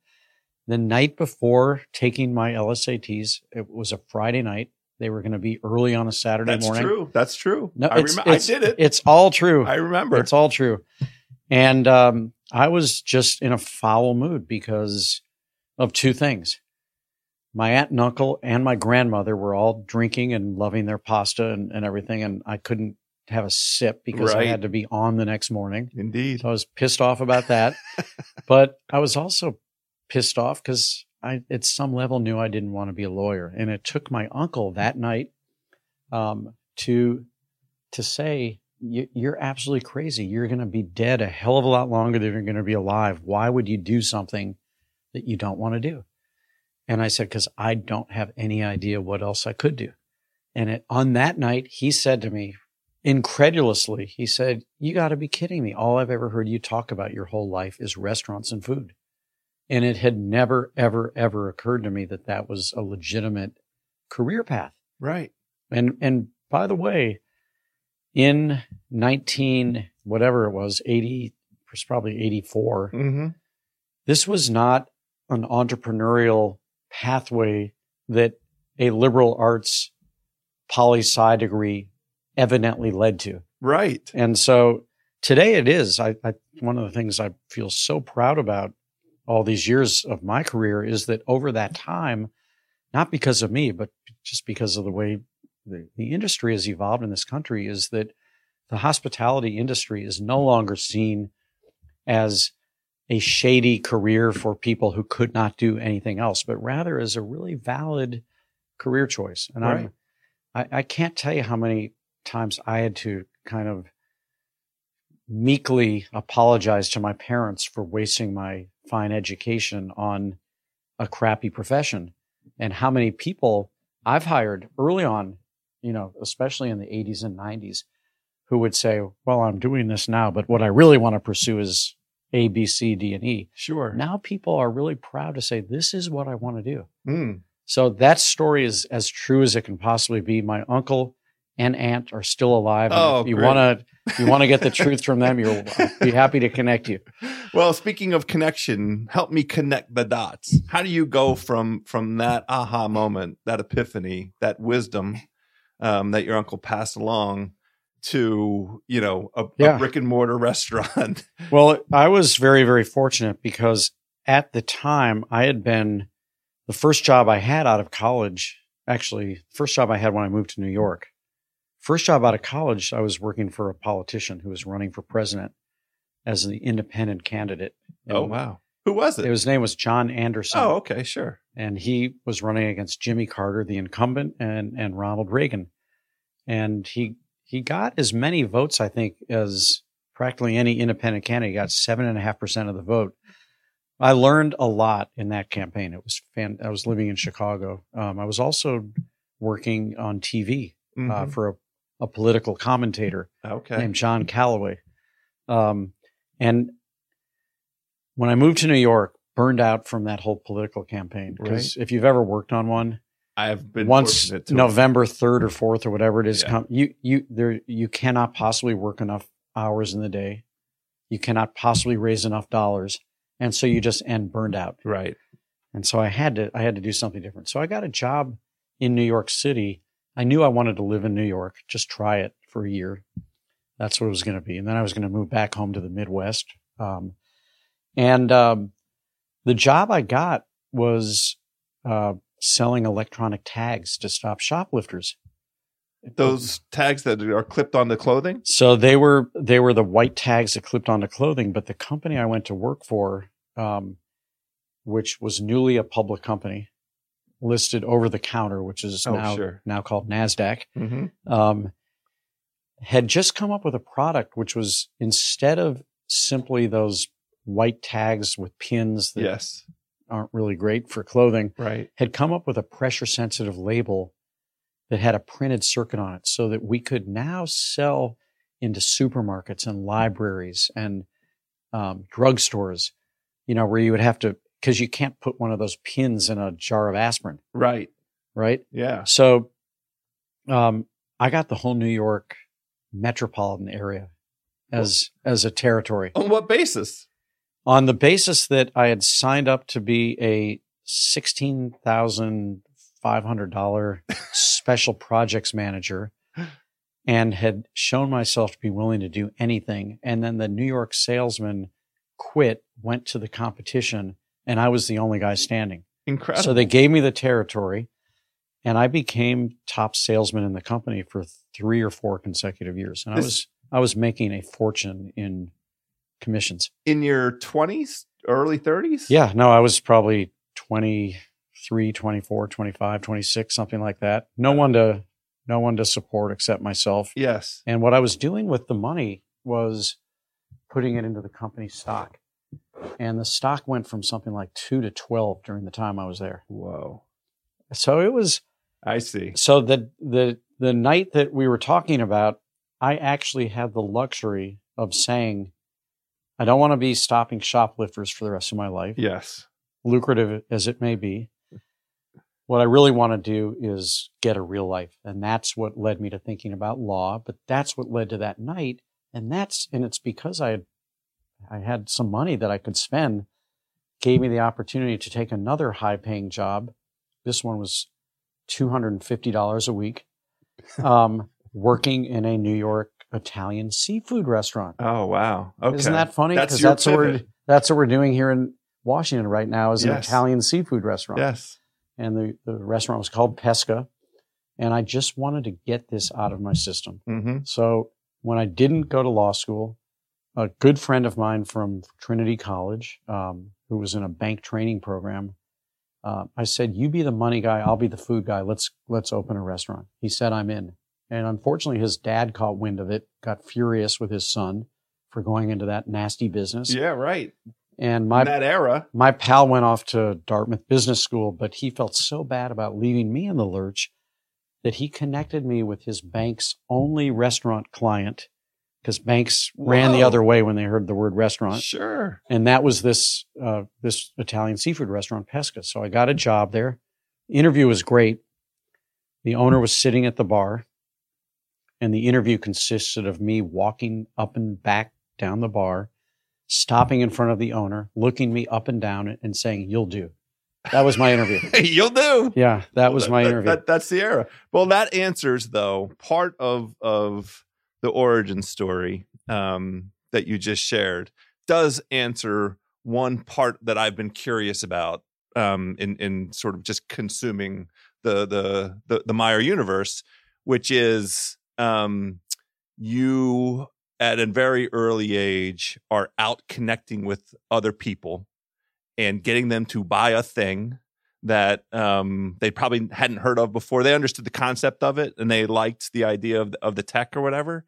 the night before taking my LSATs, it was a Friday night. They were going to be early on a Saturday That's morning. That's true. That's true. No, I, it's, rem- it's, I did it. It's all true. I remember. It's all true. And um, I was just in a foul mood because of two things. My aunt and uncle and my grandmother were all drinking and loving their pasta and, and everything, and I couldn't have a sip because right. I had to be on the next morning. Indeed. So I was pissed off about that. [LAUGHS] but I was also pissed off because I, at some level, knew I didn't want to be a lawyer. And it took my uncle that night um, to to say, you're absolutely crazy. You're going to be dead a hell of a lot longer than you're going to be alive. Why would you do something that you don't want to do? And I said, because I don't have any idea what else I could do. And it, on that night, he said to me, incredulously, he said, You got to be kidding me. All I've ever heard you talk about your whole life is restaurants and food. And it had never, ever, ever occurred to me that that was a legitimate career path. Right. And, and by the way, in 19 whatever it was 80 it was probably 84 Mm-hmm. this was not an entrepreneurial pathway that a liberal arts poli sci degree evidently led to Right. and so today it is I, I one of the things i feel so proud about all these years of my career is that over that time not because of me but just because of the way the, the industry has evolved in this country is that the hospitality industry is no longer seen as a shady career for people who could not do anything else, but rather as a really valid career choice. And Right. I'm, I, I can't tell you how many times I had to kind of meekly apologize to my parents for wasting my fine education on a crappy profession and how many people I've hired early on, you know, especially in the 80s and 90s, who would say, Well, I'm doing this now, but what I really want to pursue is A, B, C, D, and E. Sure. Now people are really proud to say, This is what I want to do. Mm. So that story is as true as it can possibly be. My uncle and aunt are still alive. and Oh, you want to, you want to get the truth from them, you'll [LAUGHS] be happy to connect you. Well, speaking of connection, help me connect the dots. How do you go from from that aha moment, that epiphany, that wisdom um, that your uncle passed along to you know a, Yeah. a brick and mortar [LAUGHS] restaurant? Well, I was very, very fortunate because at the time I had been the first job I had out of college. Actually, first job I had when I moved to New York. First job out of college, I was working for a politician who was running for president as an independent candidate. oh wow, who was it? His name was John Anderson. oh okay, sure. and he was running against Jimmy Carter, the incumbent, and and Ronald Reagan, and he he got as many votes, I think, as practically any independent candidate. He got seven and a half percent of the vote. I learned a lot in that campaign. It was fan. I was living in Chicago. Um, I was also working on TV uh, Mhm. for a, a political commentator okay. named John Callaway. Um, and when I moved to New York, burned out from that whole political campaign. Because if you've ever worked on one, I have been once November third or fourth or whatever it is, Yeah. come, you you there you cannot possibly work enough hours in the day. You cannot possibly raise enough dollars, and so you just end burned out. right. And so I had to I had to do something different. So I got a job in New York City. I knew I wanted to live in New York, just try it for a year. That's what it was going to be. And then I was going to move back home to the Midwest. Um, and um, the job I got was uh, selling electronic tags to stop shoplifters. Those tags that are clipped on the clothing. So they were they were the white tags that clipped onto clothing. But the company I went to work for, um, which was newly a public company, listed over the counter, which is Oh, now sure. now called Nasdaq, Mm-hmm. um, had just come up with a product which was instead of simply those white tags with pins that Yes. Aren't really great for clothing, Right. had come up with a pressure sensitive label that had a printed circuit on it so that we could now sell into supermarkets and libraries and um, drugstores, you know, where you would have to, because you can't put one of those pins in a jar of aspirin, Right. right? Yeah. So um, I got the whole New York metropolitan area as as a territory On what basis? On the basis that I had signed up to be a sixteen thousand five hundred dollar [LAUGHS] special projects manager and had shown myself to be willing to do anything. And then the New York salesman quit, went to the competition, and I was the only guy standing. Incredible. So they gave me the territory and I became top salesman in the company for three or four consecutive years. And I was I was making a fortune in commissions. in your twenties, early thirties. Yeah, no, I was probably 23, 24, 25, 26, something like that. No one to no one to support except myself. Yes. And what I was doing with the money was putting it into the company stock. And the stock went from something like 2 to 12 during the time I was there. Whoa. So it was I see. so the the the night that we were talking about, I actually had the luxury of saying, I don't want to be stopping shoplifters for the rest of my life, Yes. lucrative as it may be. what I really want to do is get a real life. And that's what led me to thinking about law, but that's what led to that night. And that's, and it's because I had, I had some money that I could spend, gave me the opportunity to take another high paying job. This one was $250 a week, [LAUGHS] um, working in a New York Italian seafood restaurant. Oh, wow. Okay. Isn't that funny? That's Because your that's, what we're, that's what we're doing here in Washington right now is an Italian seafood restaurant Yes. and the, the restaurant was called Pesca. And I just wanted to get this out of my system. Mm-hmm. So when I didn't go to law school, a good friend of mine from Trinity College, um, who was in a bank training program, uh, I said, "You be the money guy, I'll be the food guy. Let's let's open a restaurant." He said, "I'm in." And unfortunately, his dad caught wind of it, got furious with his son for going into that nasty business. Yeah, right. And my In that era. my pal went off to Dartmouth Business School, but he felt so bad about leaving me in the lurch that he connected me with his bank's only restaurant client because banks ran the other way when they heard the word restaurant. Sure. And that was this, uh, this Italian seafood restaurant, Pesca. So I got a job there. Interview was great. The owner was sitting at the bar and the interview consisted of me walking up and back down the bar, stopping in front of the owner, looking me up and down and saying, you'll do. That was my interview. [LAUGHS] You'll do. Yeah, that was my That- interview. that- that's the era. Well, that answers though part of of the origin story um, that you just shared. Does answer one part that I've been curious about um, in in sort of just consuming the the the, the Meyer universe, which is um, you at a very early age are out connecting with other people and getting them to buy a thing that um, they probably hadn't heard of before. They understood the concept of it and they liked the idea of the, of the tech or whatever.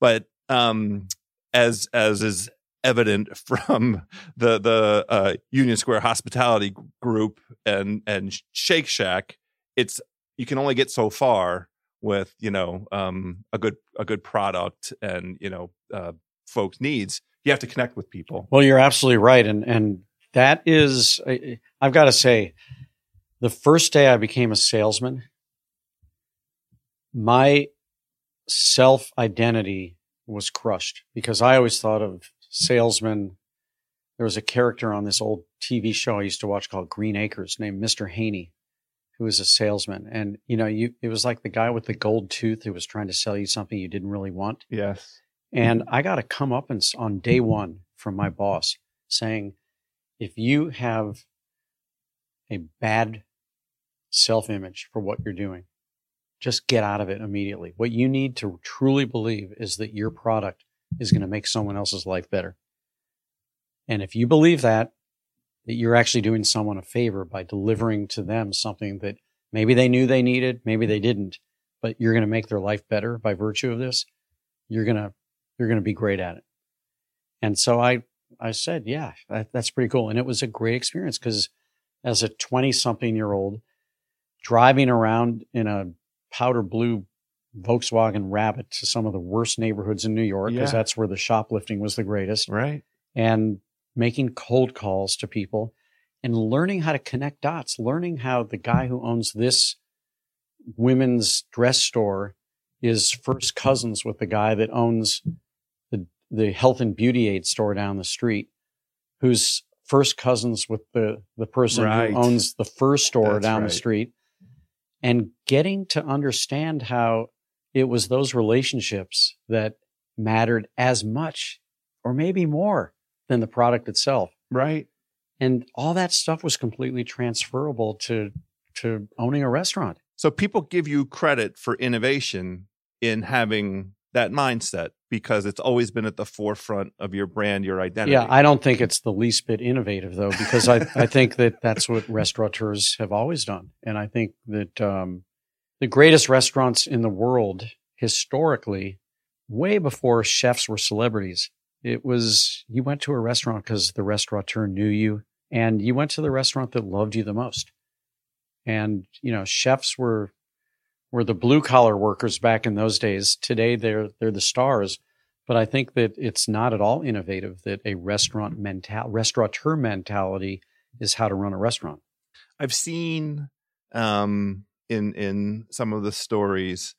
But um, as as is evident [LAUGHS] from the the uh, Union Square Hospitality Group and and Shake Shack, it's you can only get so far with you know um, a good a good product and you know uh, folks needs. You have to connect with people. Well, you're absolutely right, and and that is, I, I've got to say, the first day I became a salesman, my self identity was crushed because I always thought of salesmen. There was a character on this old TV show I used to watch called Green Acres named Mr. Haney, who was a salesman, and you know, you it was like the guy with the gold tooth who was trying to sell you something you didn't really want. Yes. And I got to come up and on day one from my boss saying, if you have a bad self image for what you're doing, just get out of it immediately. What you need to truly believe is that your product is going to make someone else's life better. And if you believe that, that you're actually doing someone a favor by delivering to them something that maybe they knew they needed, maybe they didn't, but you're going to make their life better by virtue of this, you're going to you're going to be great at it. And so I, I said, yeah, that, that's pretty cool. And it was a great experience because as a 20 something year old driving around in a powder blue Volkswagen Rabbit to some of the worst neighborhoods in New York, because Yeah. that's where the shoplifting was the greatest Right. and making cold calls to people and learning how to connect dots, learning how the guy who owns this women's dress store is first cousins with the guy that owns the, the health and beauty aid store down the street, who's first cousins with the, the person Right. who owns the fur store That's down right. the street and getting to understand how it was those relationships that mattered as much or maybe more than the product itself. Right. And all that stuff was completely transferable to to owning a restaurant. So people give you credit for innovation in having that mindset because it's always been at the forefront of your brand, your identity. Yeah, I don't think it's the least bit innovative though, because I, I think that that's what restaurateurs have always done. And I think that um, the greatest restaurants in the world historically, way before chefs were celebrities, it was you went to a restaurant because the restaurateur knew you and you went to the restaurant that loved you the most. And, you know, chefs were were the blue collar workers back in those days. Today they're they're the stars. But I think that it's not at all innovative that a restaurant mental restaurateur mentality is how to run a restaurant. I've seen um, in in some of the stories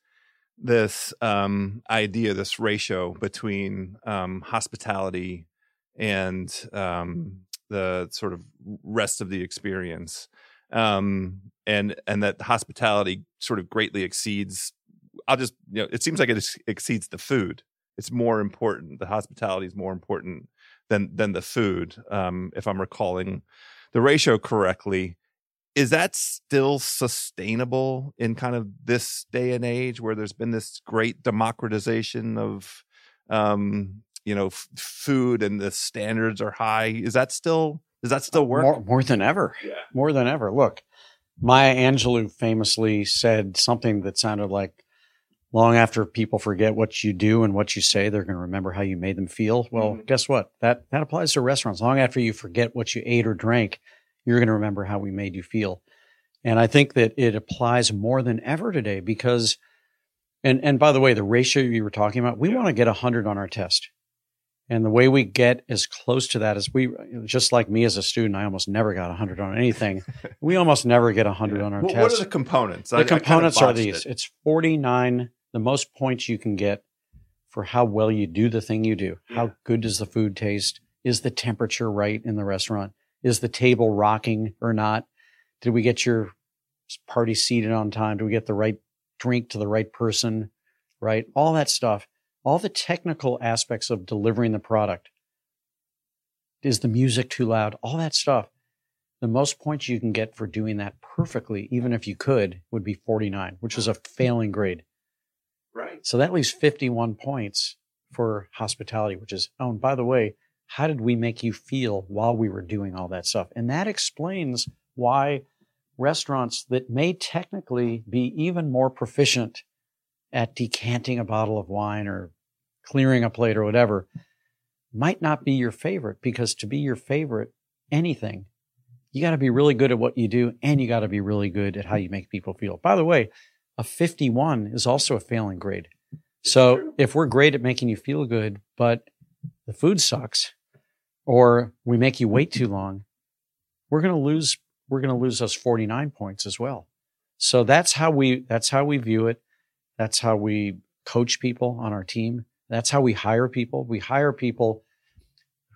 this um, idea, this ratio between um, hospitality and um, the sort of rest of the experience, um, and and that hospitality sort of greatly exceeds. I'll just you know, it seems like it exceeds the food. It's more important. The hospitality is more important than than the food. Um, if I'm recalling the ratio correctly, is that still sustainable in kind of this day and age where there's been this great democratization of um, you know f- food and the standards are high? Is that still does that still work? More, more than ever. Yeah. More than ever. Look, Maya Angelou famously said something that sounded like long after people forget what you do and what you say, they're going to remember how you made them feel. Well, mm-hmm. guess what? That that applies to restaurants. Long after you forget what you ate or drank, you're going to remember how we made you feel. And I think that it applies more than ever today because and and by the way, the ratio you were talking about, we want to get 100 on our test. And the way we get as close to that is we, just like me as a student, I almost never got 100 on anything. [LAUGHS] we almost never get 100 yeah. on our well, test. What are the components? The I, components I are these. It. It's 49, the most points you can get for how well you do the thing you do. Yeah. How good does the food taste? Is the temperature right in the restaurant? Is the table rocking or not? Did we get your party seated on time? Did we get the right drink to the right person? Right? All that stuff all the technical aspects of delivering the product. Is the music too loud? All that stuff. The most points you can get for doing that perfectly, even if you could, would be 49, which is a failing grade. Right. So that leaves 51 points for hospitality, which is, oh, and by the way, how did we make you feel while we were doing all that stuff? And that explains why restaurants that may technically be even more proficient at decanting a bottle of wine or clearing a plate or whatever might not be your favorite because to be your favorite, anything, you got to be really good at what you do and you got to be really good at how you make people feel. By the way, a 51 is also a failing grade. So if we're great at making you feel good, but the food sucks or we make you wait too long, we're going to lose, we're going to lose those 49 points as well. So that's how we, that's how we view it. That's how we coach people on our team. That's how we hire people. We hire people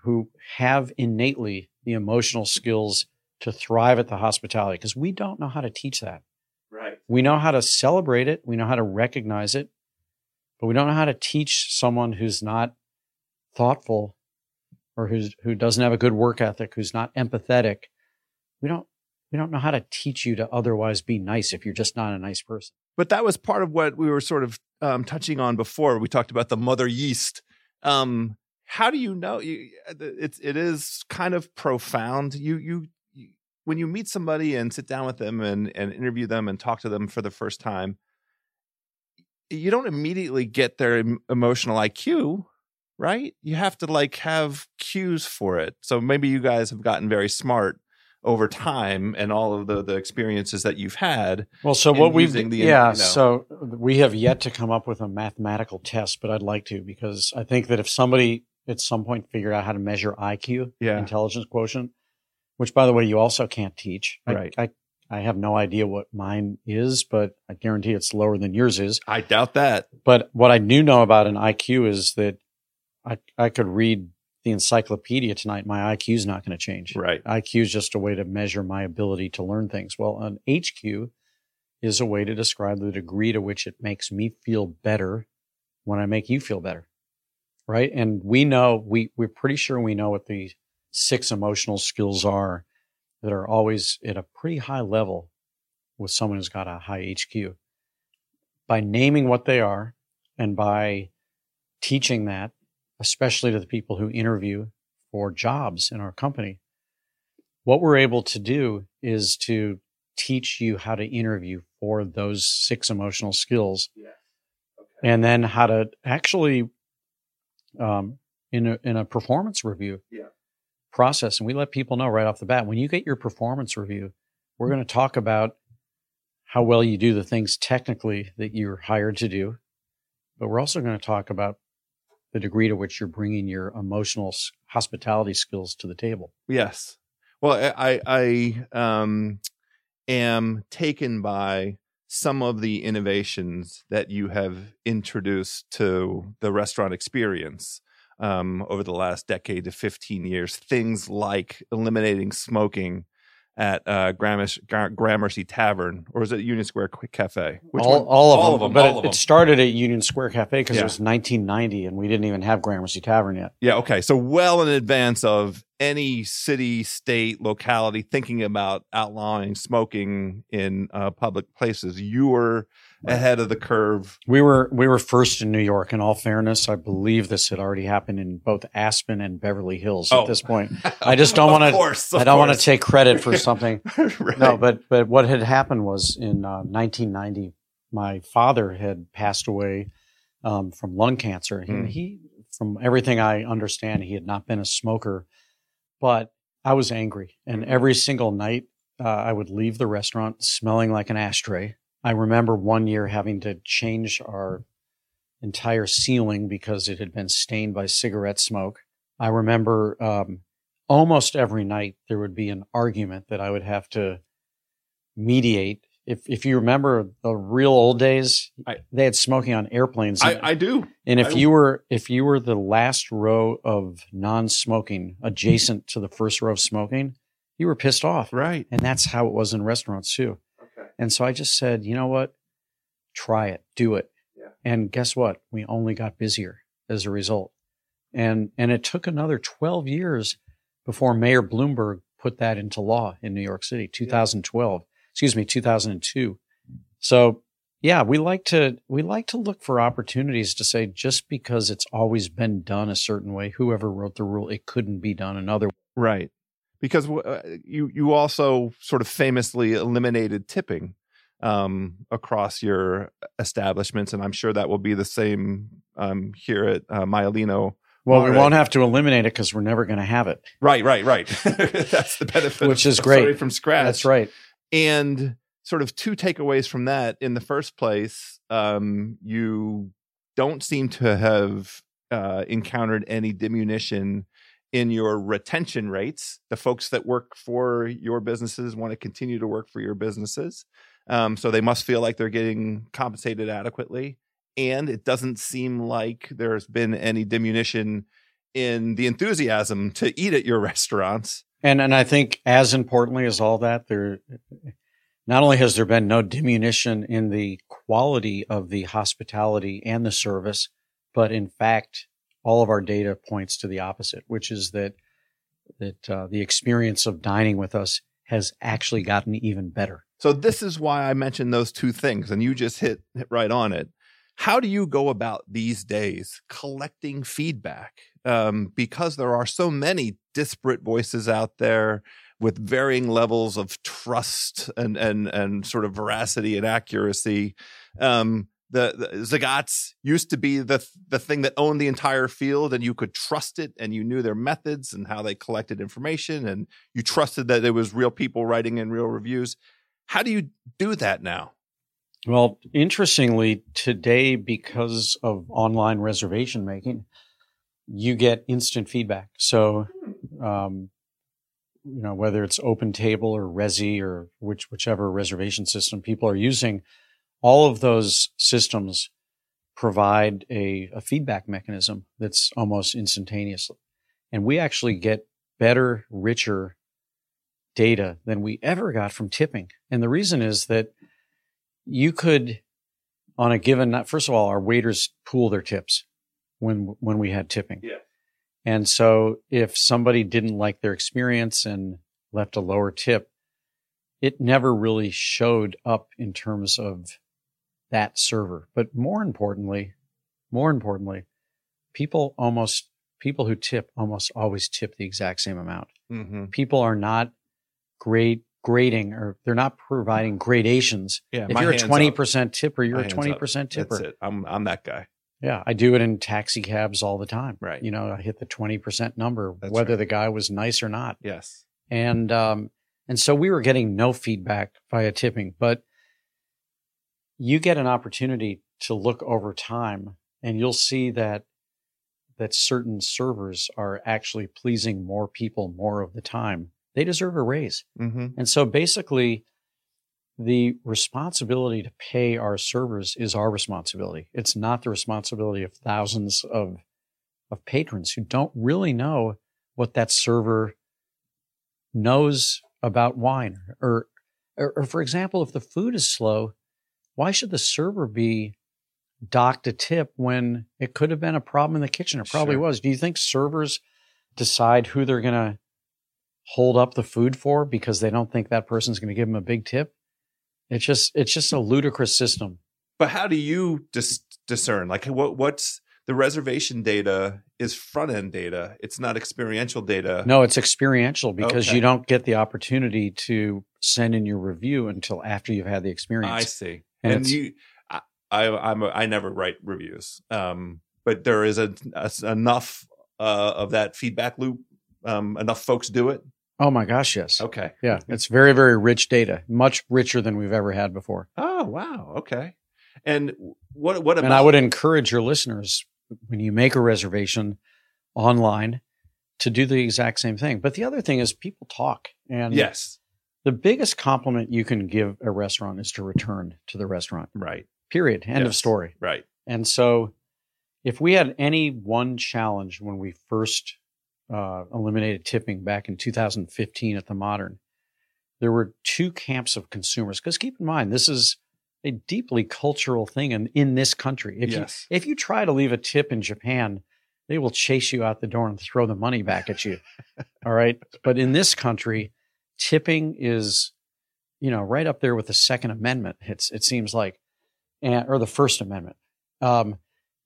who have innately the emotional skills to thrive at the hospitality because we don't know how to teach that. Right. We know how to celebrate it, we know how to recognize it, but we don't know how to teach someone who's not thoughtful or who's who doesn't have a good work ethic, who's not empathetic. We don't we don't know how to teach you to otherwise be nice if you're just not a nice person. But that was part of what we were sort of um, touching on before. We talked about the mother yeast. Um, how do you know? You, it's it is kind of profound. You, you you when you meet somebody and sit down with them and and interview them and talk to them for the first time, you don't immediately get their emotional IQ right? You have to like have cues for it. So maybe you guys have gotten very smart over time and all of the, the experiences that you've had. Well, so what we've, the, yeah, you know. so we have yet to come up with a mathematical test, but I'd like to because I think that if somebody at some point figured out how to measure IQ, yeah. intelligence quotient, which by the way, you also can't teach. I, right. I, I have no idea what mine is, but I guarantee it's lower than yours is. I doubt that. But what I do know about an IQ is that I, I could read the encyclopedia tonight, my IQ is not going to change. Right. IQ is just a way to measure my ability to learn things. Well, an HQ is a way to describe the degree to which it makes me feel better when I make you feel better. Right. And we know, we, we're pretty sure we know what the six emotional skills are that are always at a pretty high level with someone who's got a high HQ. By naming what they are and by teaching that especially to the people who interview for jobs in our company. What we're able to do is to teach you how to interview for those six emotional skills. Yeah. Okay. And then how to actually, um, in a, in a performance review yeah. process. And we let people know right off the bat, when you get your performance review, we're going to talk about how well you do the things technically that you're hired to do. But we're also going to talk about the degree to which you're bringing your emotional hospitality skills to the table. Yes. Well, I, I, um, am taken by some of the innovations that you have introduced to the restaurant experience um, over the last decade to 15 years. Things like eliminating smoking at uh, Gramercy, Gramercy Tavern, or is it Union Square Cafe? Which all, all, of all, them, of them. But it, them. it, started at Union Square Cafe because Yeah. it was 1990 and we didn't even have Gramercy Tavern yet. Yeah. Okay. So well in advance of any city, state, locality thinking about outlawing smoking in uh, public places, you were ahead of the curve. We were we were first in New York. In all fairness, I believe this had already happened in both Aspen and Beverly Hills Oh. at this point. [LAUGHS] I just don't want to. I don't want to take credit for [LAUGHS] something. right. No, but but what had happened was in uh, 1990, my father had passed away um, from lung cancer. He, Hmm. he, from everything I understand, he had not been a smoker, but I was angry, and every single night uh, I would leave the restaurant smelling like an ashtray. I remember one year having to change our entire ceiling because it had been stained by cigarette smoke. I remember um, almost every night there would be an argument that I would have to mediate. If if you remember the real old days, I- they had smoking on airplanes. I, I do. and if I- you were if you were the last row of non-smoking adjacent to the first row of smoking, you were pissed off. Right. And that's how it was in restaurants too. And so I just said, you know what? Try it, do it. Yeah. And guess what? We only got busier as a result. And and it took another 12 years before Mayor Bloomberg put that into law in New York City, 2012. Excuse me, 2002. So, yeah, we like to we like to look for opportunities to say just because it's always been done a certain way, whoever wrote the rule, it couldn't be done another way. Right. Because uh, you you also sort of famously eliminated tipping um, across your establishments, and I'm sure that will be the same um, here at uh, Maialino. Well, we won't have to eliminate it because we're never going to have it. Right, right, right. [LAUGHS] That's the benefit, Which of is great. from scratch. That's right. and sort of two takeaways from that in the first place um, you don't seem to have uh, encountered any diminution in your retention rates the folks that work for your businesses want to continue to work for your businesses um, so they must feel like they're getting compensated adequately and it doesn't seem like there's been any diminution in the enthusiasm to eat at your [LAUGHS] restaurants. And and I think as importantly as all that, there not only has there been no diminution in the quality of the hospitality and the service, but in fact, all of our data points to the opposite, which is that that uh, the experience of dining with us has actually gotten even better. So this is why I mentioned those two things, and you just hit, hit right on it. How do you go about these days collecting feedback? Um, because there are so many disparate voices out there with varying levels of trust and and and sort of veracity and accuracy. Um, the, the Zagats used to be the the thing that owned the entire field, and you could trust it, and you knew their methods and how they collected information, and you trusted that it was real people writing in real reviews. How do you do that now? Well, interestingly, today, because of online reservation making, you get instant feedback. So, um, you know, whether it's Open Table or Resy or which whichever reservation system people are using, all of those systems provide a, a feedback mechanism that's almost instantaneously, and we actually get better, richer data than we ever got from tipping. And the reason is that you could on a given night first of all our waiters pool their tips when when we had tipping Yeah. and so if somebody didn't like their experience and left a lower tip it never really showed up in terms of that server but more importantly more importantly people almost people who tip almost always tip the exact same amount Mm-hmm. people are not grade grading or they're not providing gradations Yeah, if you're a twenty percent tipper, you're My a twenty percent tipper. That's it. I'm I'm that guy. Yeah, I do it in taxi cabs all the time. Right. You know, I hit the twenty percent number, That's whether right. the guy was nice or not. Yes. And um, and so we were getting no feedback via tipping, but you get an opportunity to look over time, and you'll see that that certain servers are actually pleasing more people more of the time. They deserve a raise. Mm-hmm. And so basically, the responsibility to pay our servers is our responsibility. It's not the responsibility of thousands of of patrons who don't really know what that server knows about wine or, or, or for example if the food is slow why should the server be docked a tip when it could have been a problem in the kitchen it probably Sure. was do you think servers decide who they're going to hold up the food for because they don't think that person's going to give them a big tip it's just it's just a ludicrous system But how do you dis- discern? Like, what what's the reservation data is front end data. It's not experiential data. No, it's experiential because Okay. you don't get the opportunity to send in your review until after you've had the experience. I see. And And, you, I, I, I'm a, I never write reviews. Um, but there is a, a- enough uh, of that feedback loop. Um, enough folks do it. oh my gosh, yes. Okay. Yeah, it's very, very rich data, much richer than we've ever had before. Oh wow. Okay. And what what about? And I would encourage your listeners when you make a reservation online to do the exact same thing. But the other thing is people talk. And yes. The biggest compliment you can give a restaurant is to return to the restaurant. Right. Period. End of story. Right. And so, if we had any one challenge when we first uh, eliminated tipping back in 2015 at the Modern, there were two camps of consumers. Because keep in mind, this is a deeply cultural thing in, in this country. If yes. you if you try to leave a tip in Japan, they will chase you out the door and throw the money back at you. [LAUGHS] All right, but in this country, tipping is, you know, right up there with the Second Amendment. It's it seems like, and, or the First Amendment. Um,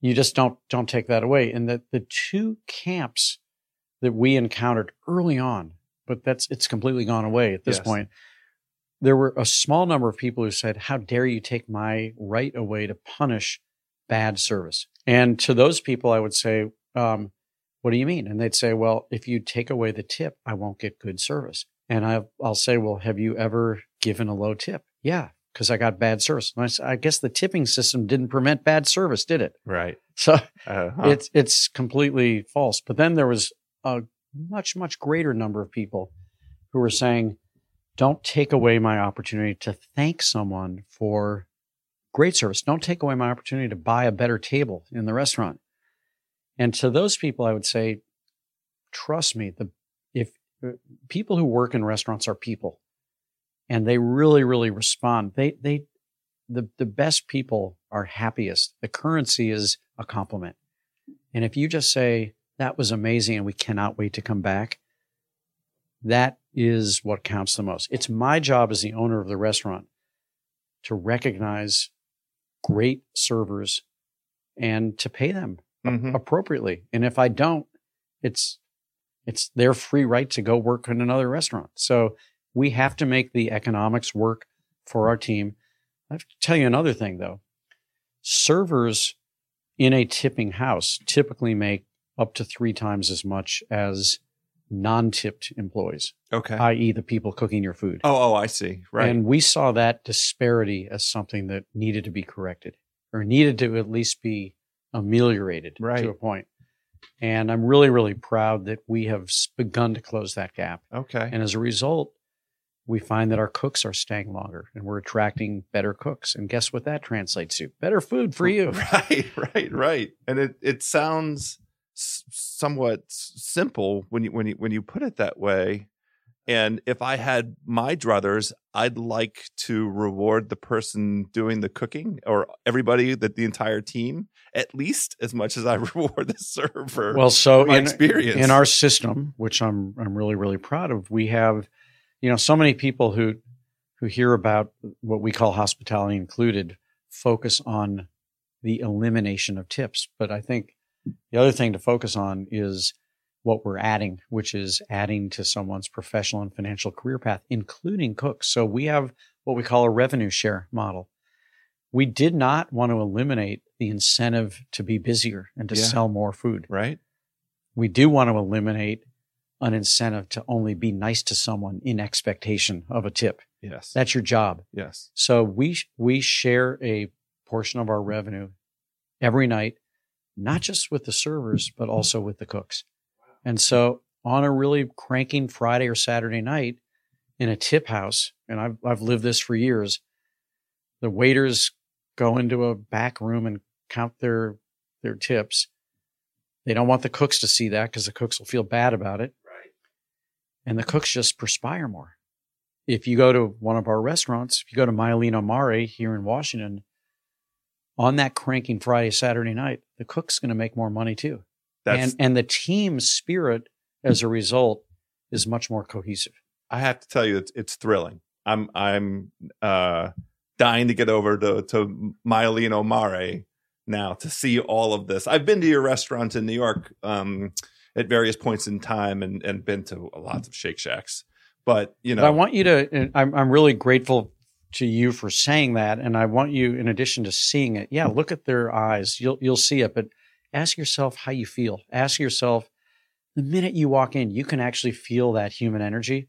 you just don't don't take that away. And the the two camps that we encountered early on, but that's it's completely gone away at this Yes. point. There were a small number of people who said, "How dare you take my right away to punish bad service?" And to those people, I would say, um, "What do you mean?" And they'd say, "Well, if you take away the tip, I won't get good service." And I, I'll say, "Well, have you ever given a low tip?" Yeah, because I got bad service. And I, I guess the tipping system didn't permit bad service, did it? Right. [LAUGHS] So Uh, huh. it's it's completely false. But then there was a much much greater number of people who were saying, "Don't take away my opportunity to thank someone for great service. Don't take away my opportunity to buy a better table in the restaurant." And to those people, I would say, trust me. The people who work in restaurants are people, and they really really respond. They they the the best people are happiest. The currency is a compliment. And if you just say that was amazing and we cannot wait to come back, that is what counts the most. It's my job as the owner of the restaurant to recognize great servers and to pay them Mhm. appropriately. And if I don't, it's it's their free right to go work in another restaurant. So we have to make the economics work for our team. I have to tell you another thing though. Servers in a tipping house typically make up to three times as much as non-tipped employees, Okay. i.e. the people cooking your food. oh, oh, I see. Right. And we saw that disparity as something that needed to be corrected or needed to at least be ameliorated Right. to a point. And I'm really, really proud that we have begun to close that gap. okay. And as a result, we find that our cooks are staying longer and we're attracting better cooks. And guess what that translates to? Better food for you. [LAUGHS] Right, right, right. And it it sounds somewhat simple when you when you when you put it that way. And if I had my druthers, I'd like to reward the person doing the cooking or everybody that the entire team at least as much as I [LAUGHS] reward the server. Well, so my in, experience in our system, which I'm I'm really really proud of, we have, you know, so many people who who hear about what we call hospitality included focus on the elimination of tips, but I think the other thing to focus on is what we're adding, which is adding to someone's professional and financial career path, including cooks. So we have what we call a revenue share model. We did not want to eliminate the incentive to be busier and to Yeah. sell more food right? we do want to eliminate an incentive to only be nice to someone in expectation of a tip. Yes. That's your job. yes. So we we share a portion of our revenue every night, not just with the servers but also with the cooks. And so on a really cranking Friday or Saturday night in a tip house, and I've I've lived this for years. The waiters go into a back room and count their their tips. They don't want the cooks to see that because the cooks will feel bad about it. Right. And the cooks just perspire more. If you go to one of our restaurants, if you go to Maialino Mare here in Washington, on that cranking Friday, Saturday night, the cook's going to make more money too. That's and and the team spirit as a result is much more cohesive. I have to tell you, it's it's thrilling. I'm I'm uh, dying to get over to to Maialino Mare now to see all of this. I've been to your restaurant in New York um, at various points in time, and and been to lots of Shake Shacks. But you know, But I want you to. I'm I'm really grateful to you for saying that, and I want you, in addition to seeing it, yeah, look at their eyes. You'll you'll see it, but ask yourself how you feel. Ask yourself the minute you walk in, you can actually feel that human energy.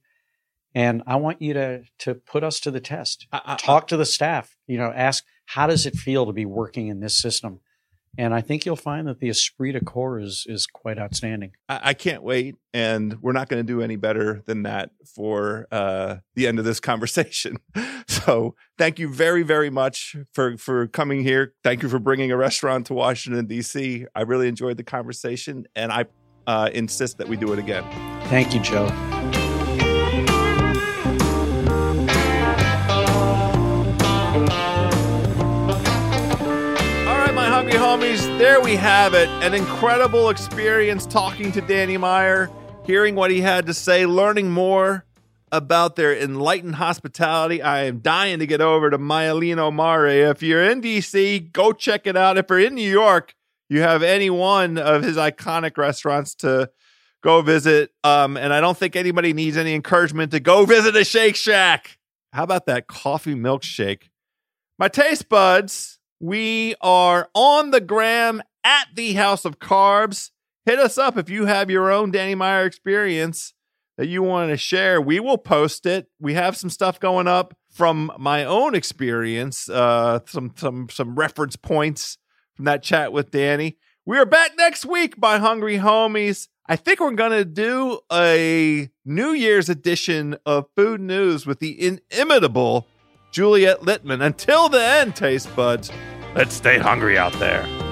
And I want you to to put us to the test. I, I, Talk to the staff. You know, ask how does it feel to be working in this system. And I think you'll find that the esprit de corps is is quite outstanding. I, I can't wait, and we're not going to do any better than that for uh, the end of this conversation. [LAUGHS] So, thank you very, very much for for coming here. Thank you for bringing a restaurant to Washington D.C. I really enjoyed the conversation, and I uh, insist that we do it again. Thank you, Joe. There we have it. An incredible experience talking to Danny Meyer, hearing what he had to say, learning more about their enlightened hospitality. I am dying to get over to Maialino Mare. If you're in DC, go check it out. If you're in New York, you have any one of his iconic restaurants to go visit. Um, and I don't think anybody needs any encouragement to go visit a Shake Shack. How about that coffee milkshake? My taste buds, we are on the gram at the House of Carbs. Hit us up if you have your own Danny Meyer experience that you want to share. We will post it. We have some stuff going up from my own experience, uh, some some some reference points from that chat with Danny. We are back next week, by hungry homies. I think we're gonna do a New Year's edition of Food News with the inimitable Juliet Litman. Until then, taste buds, let's stay hungry out there.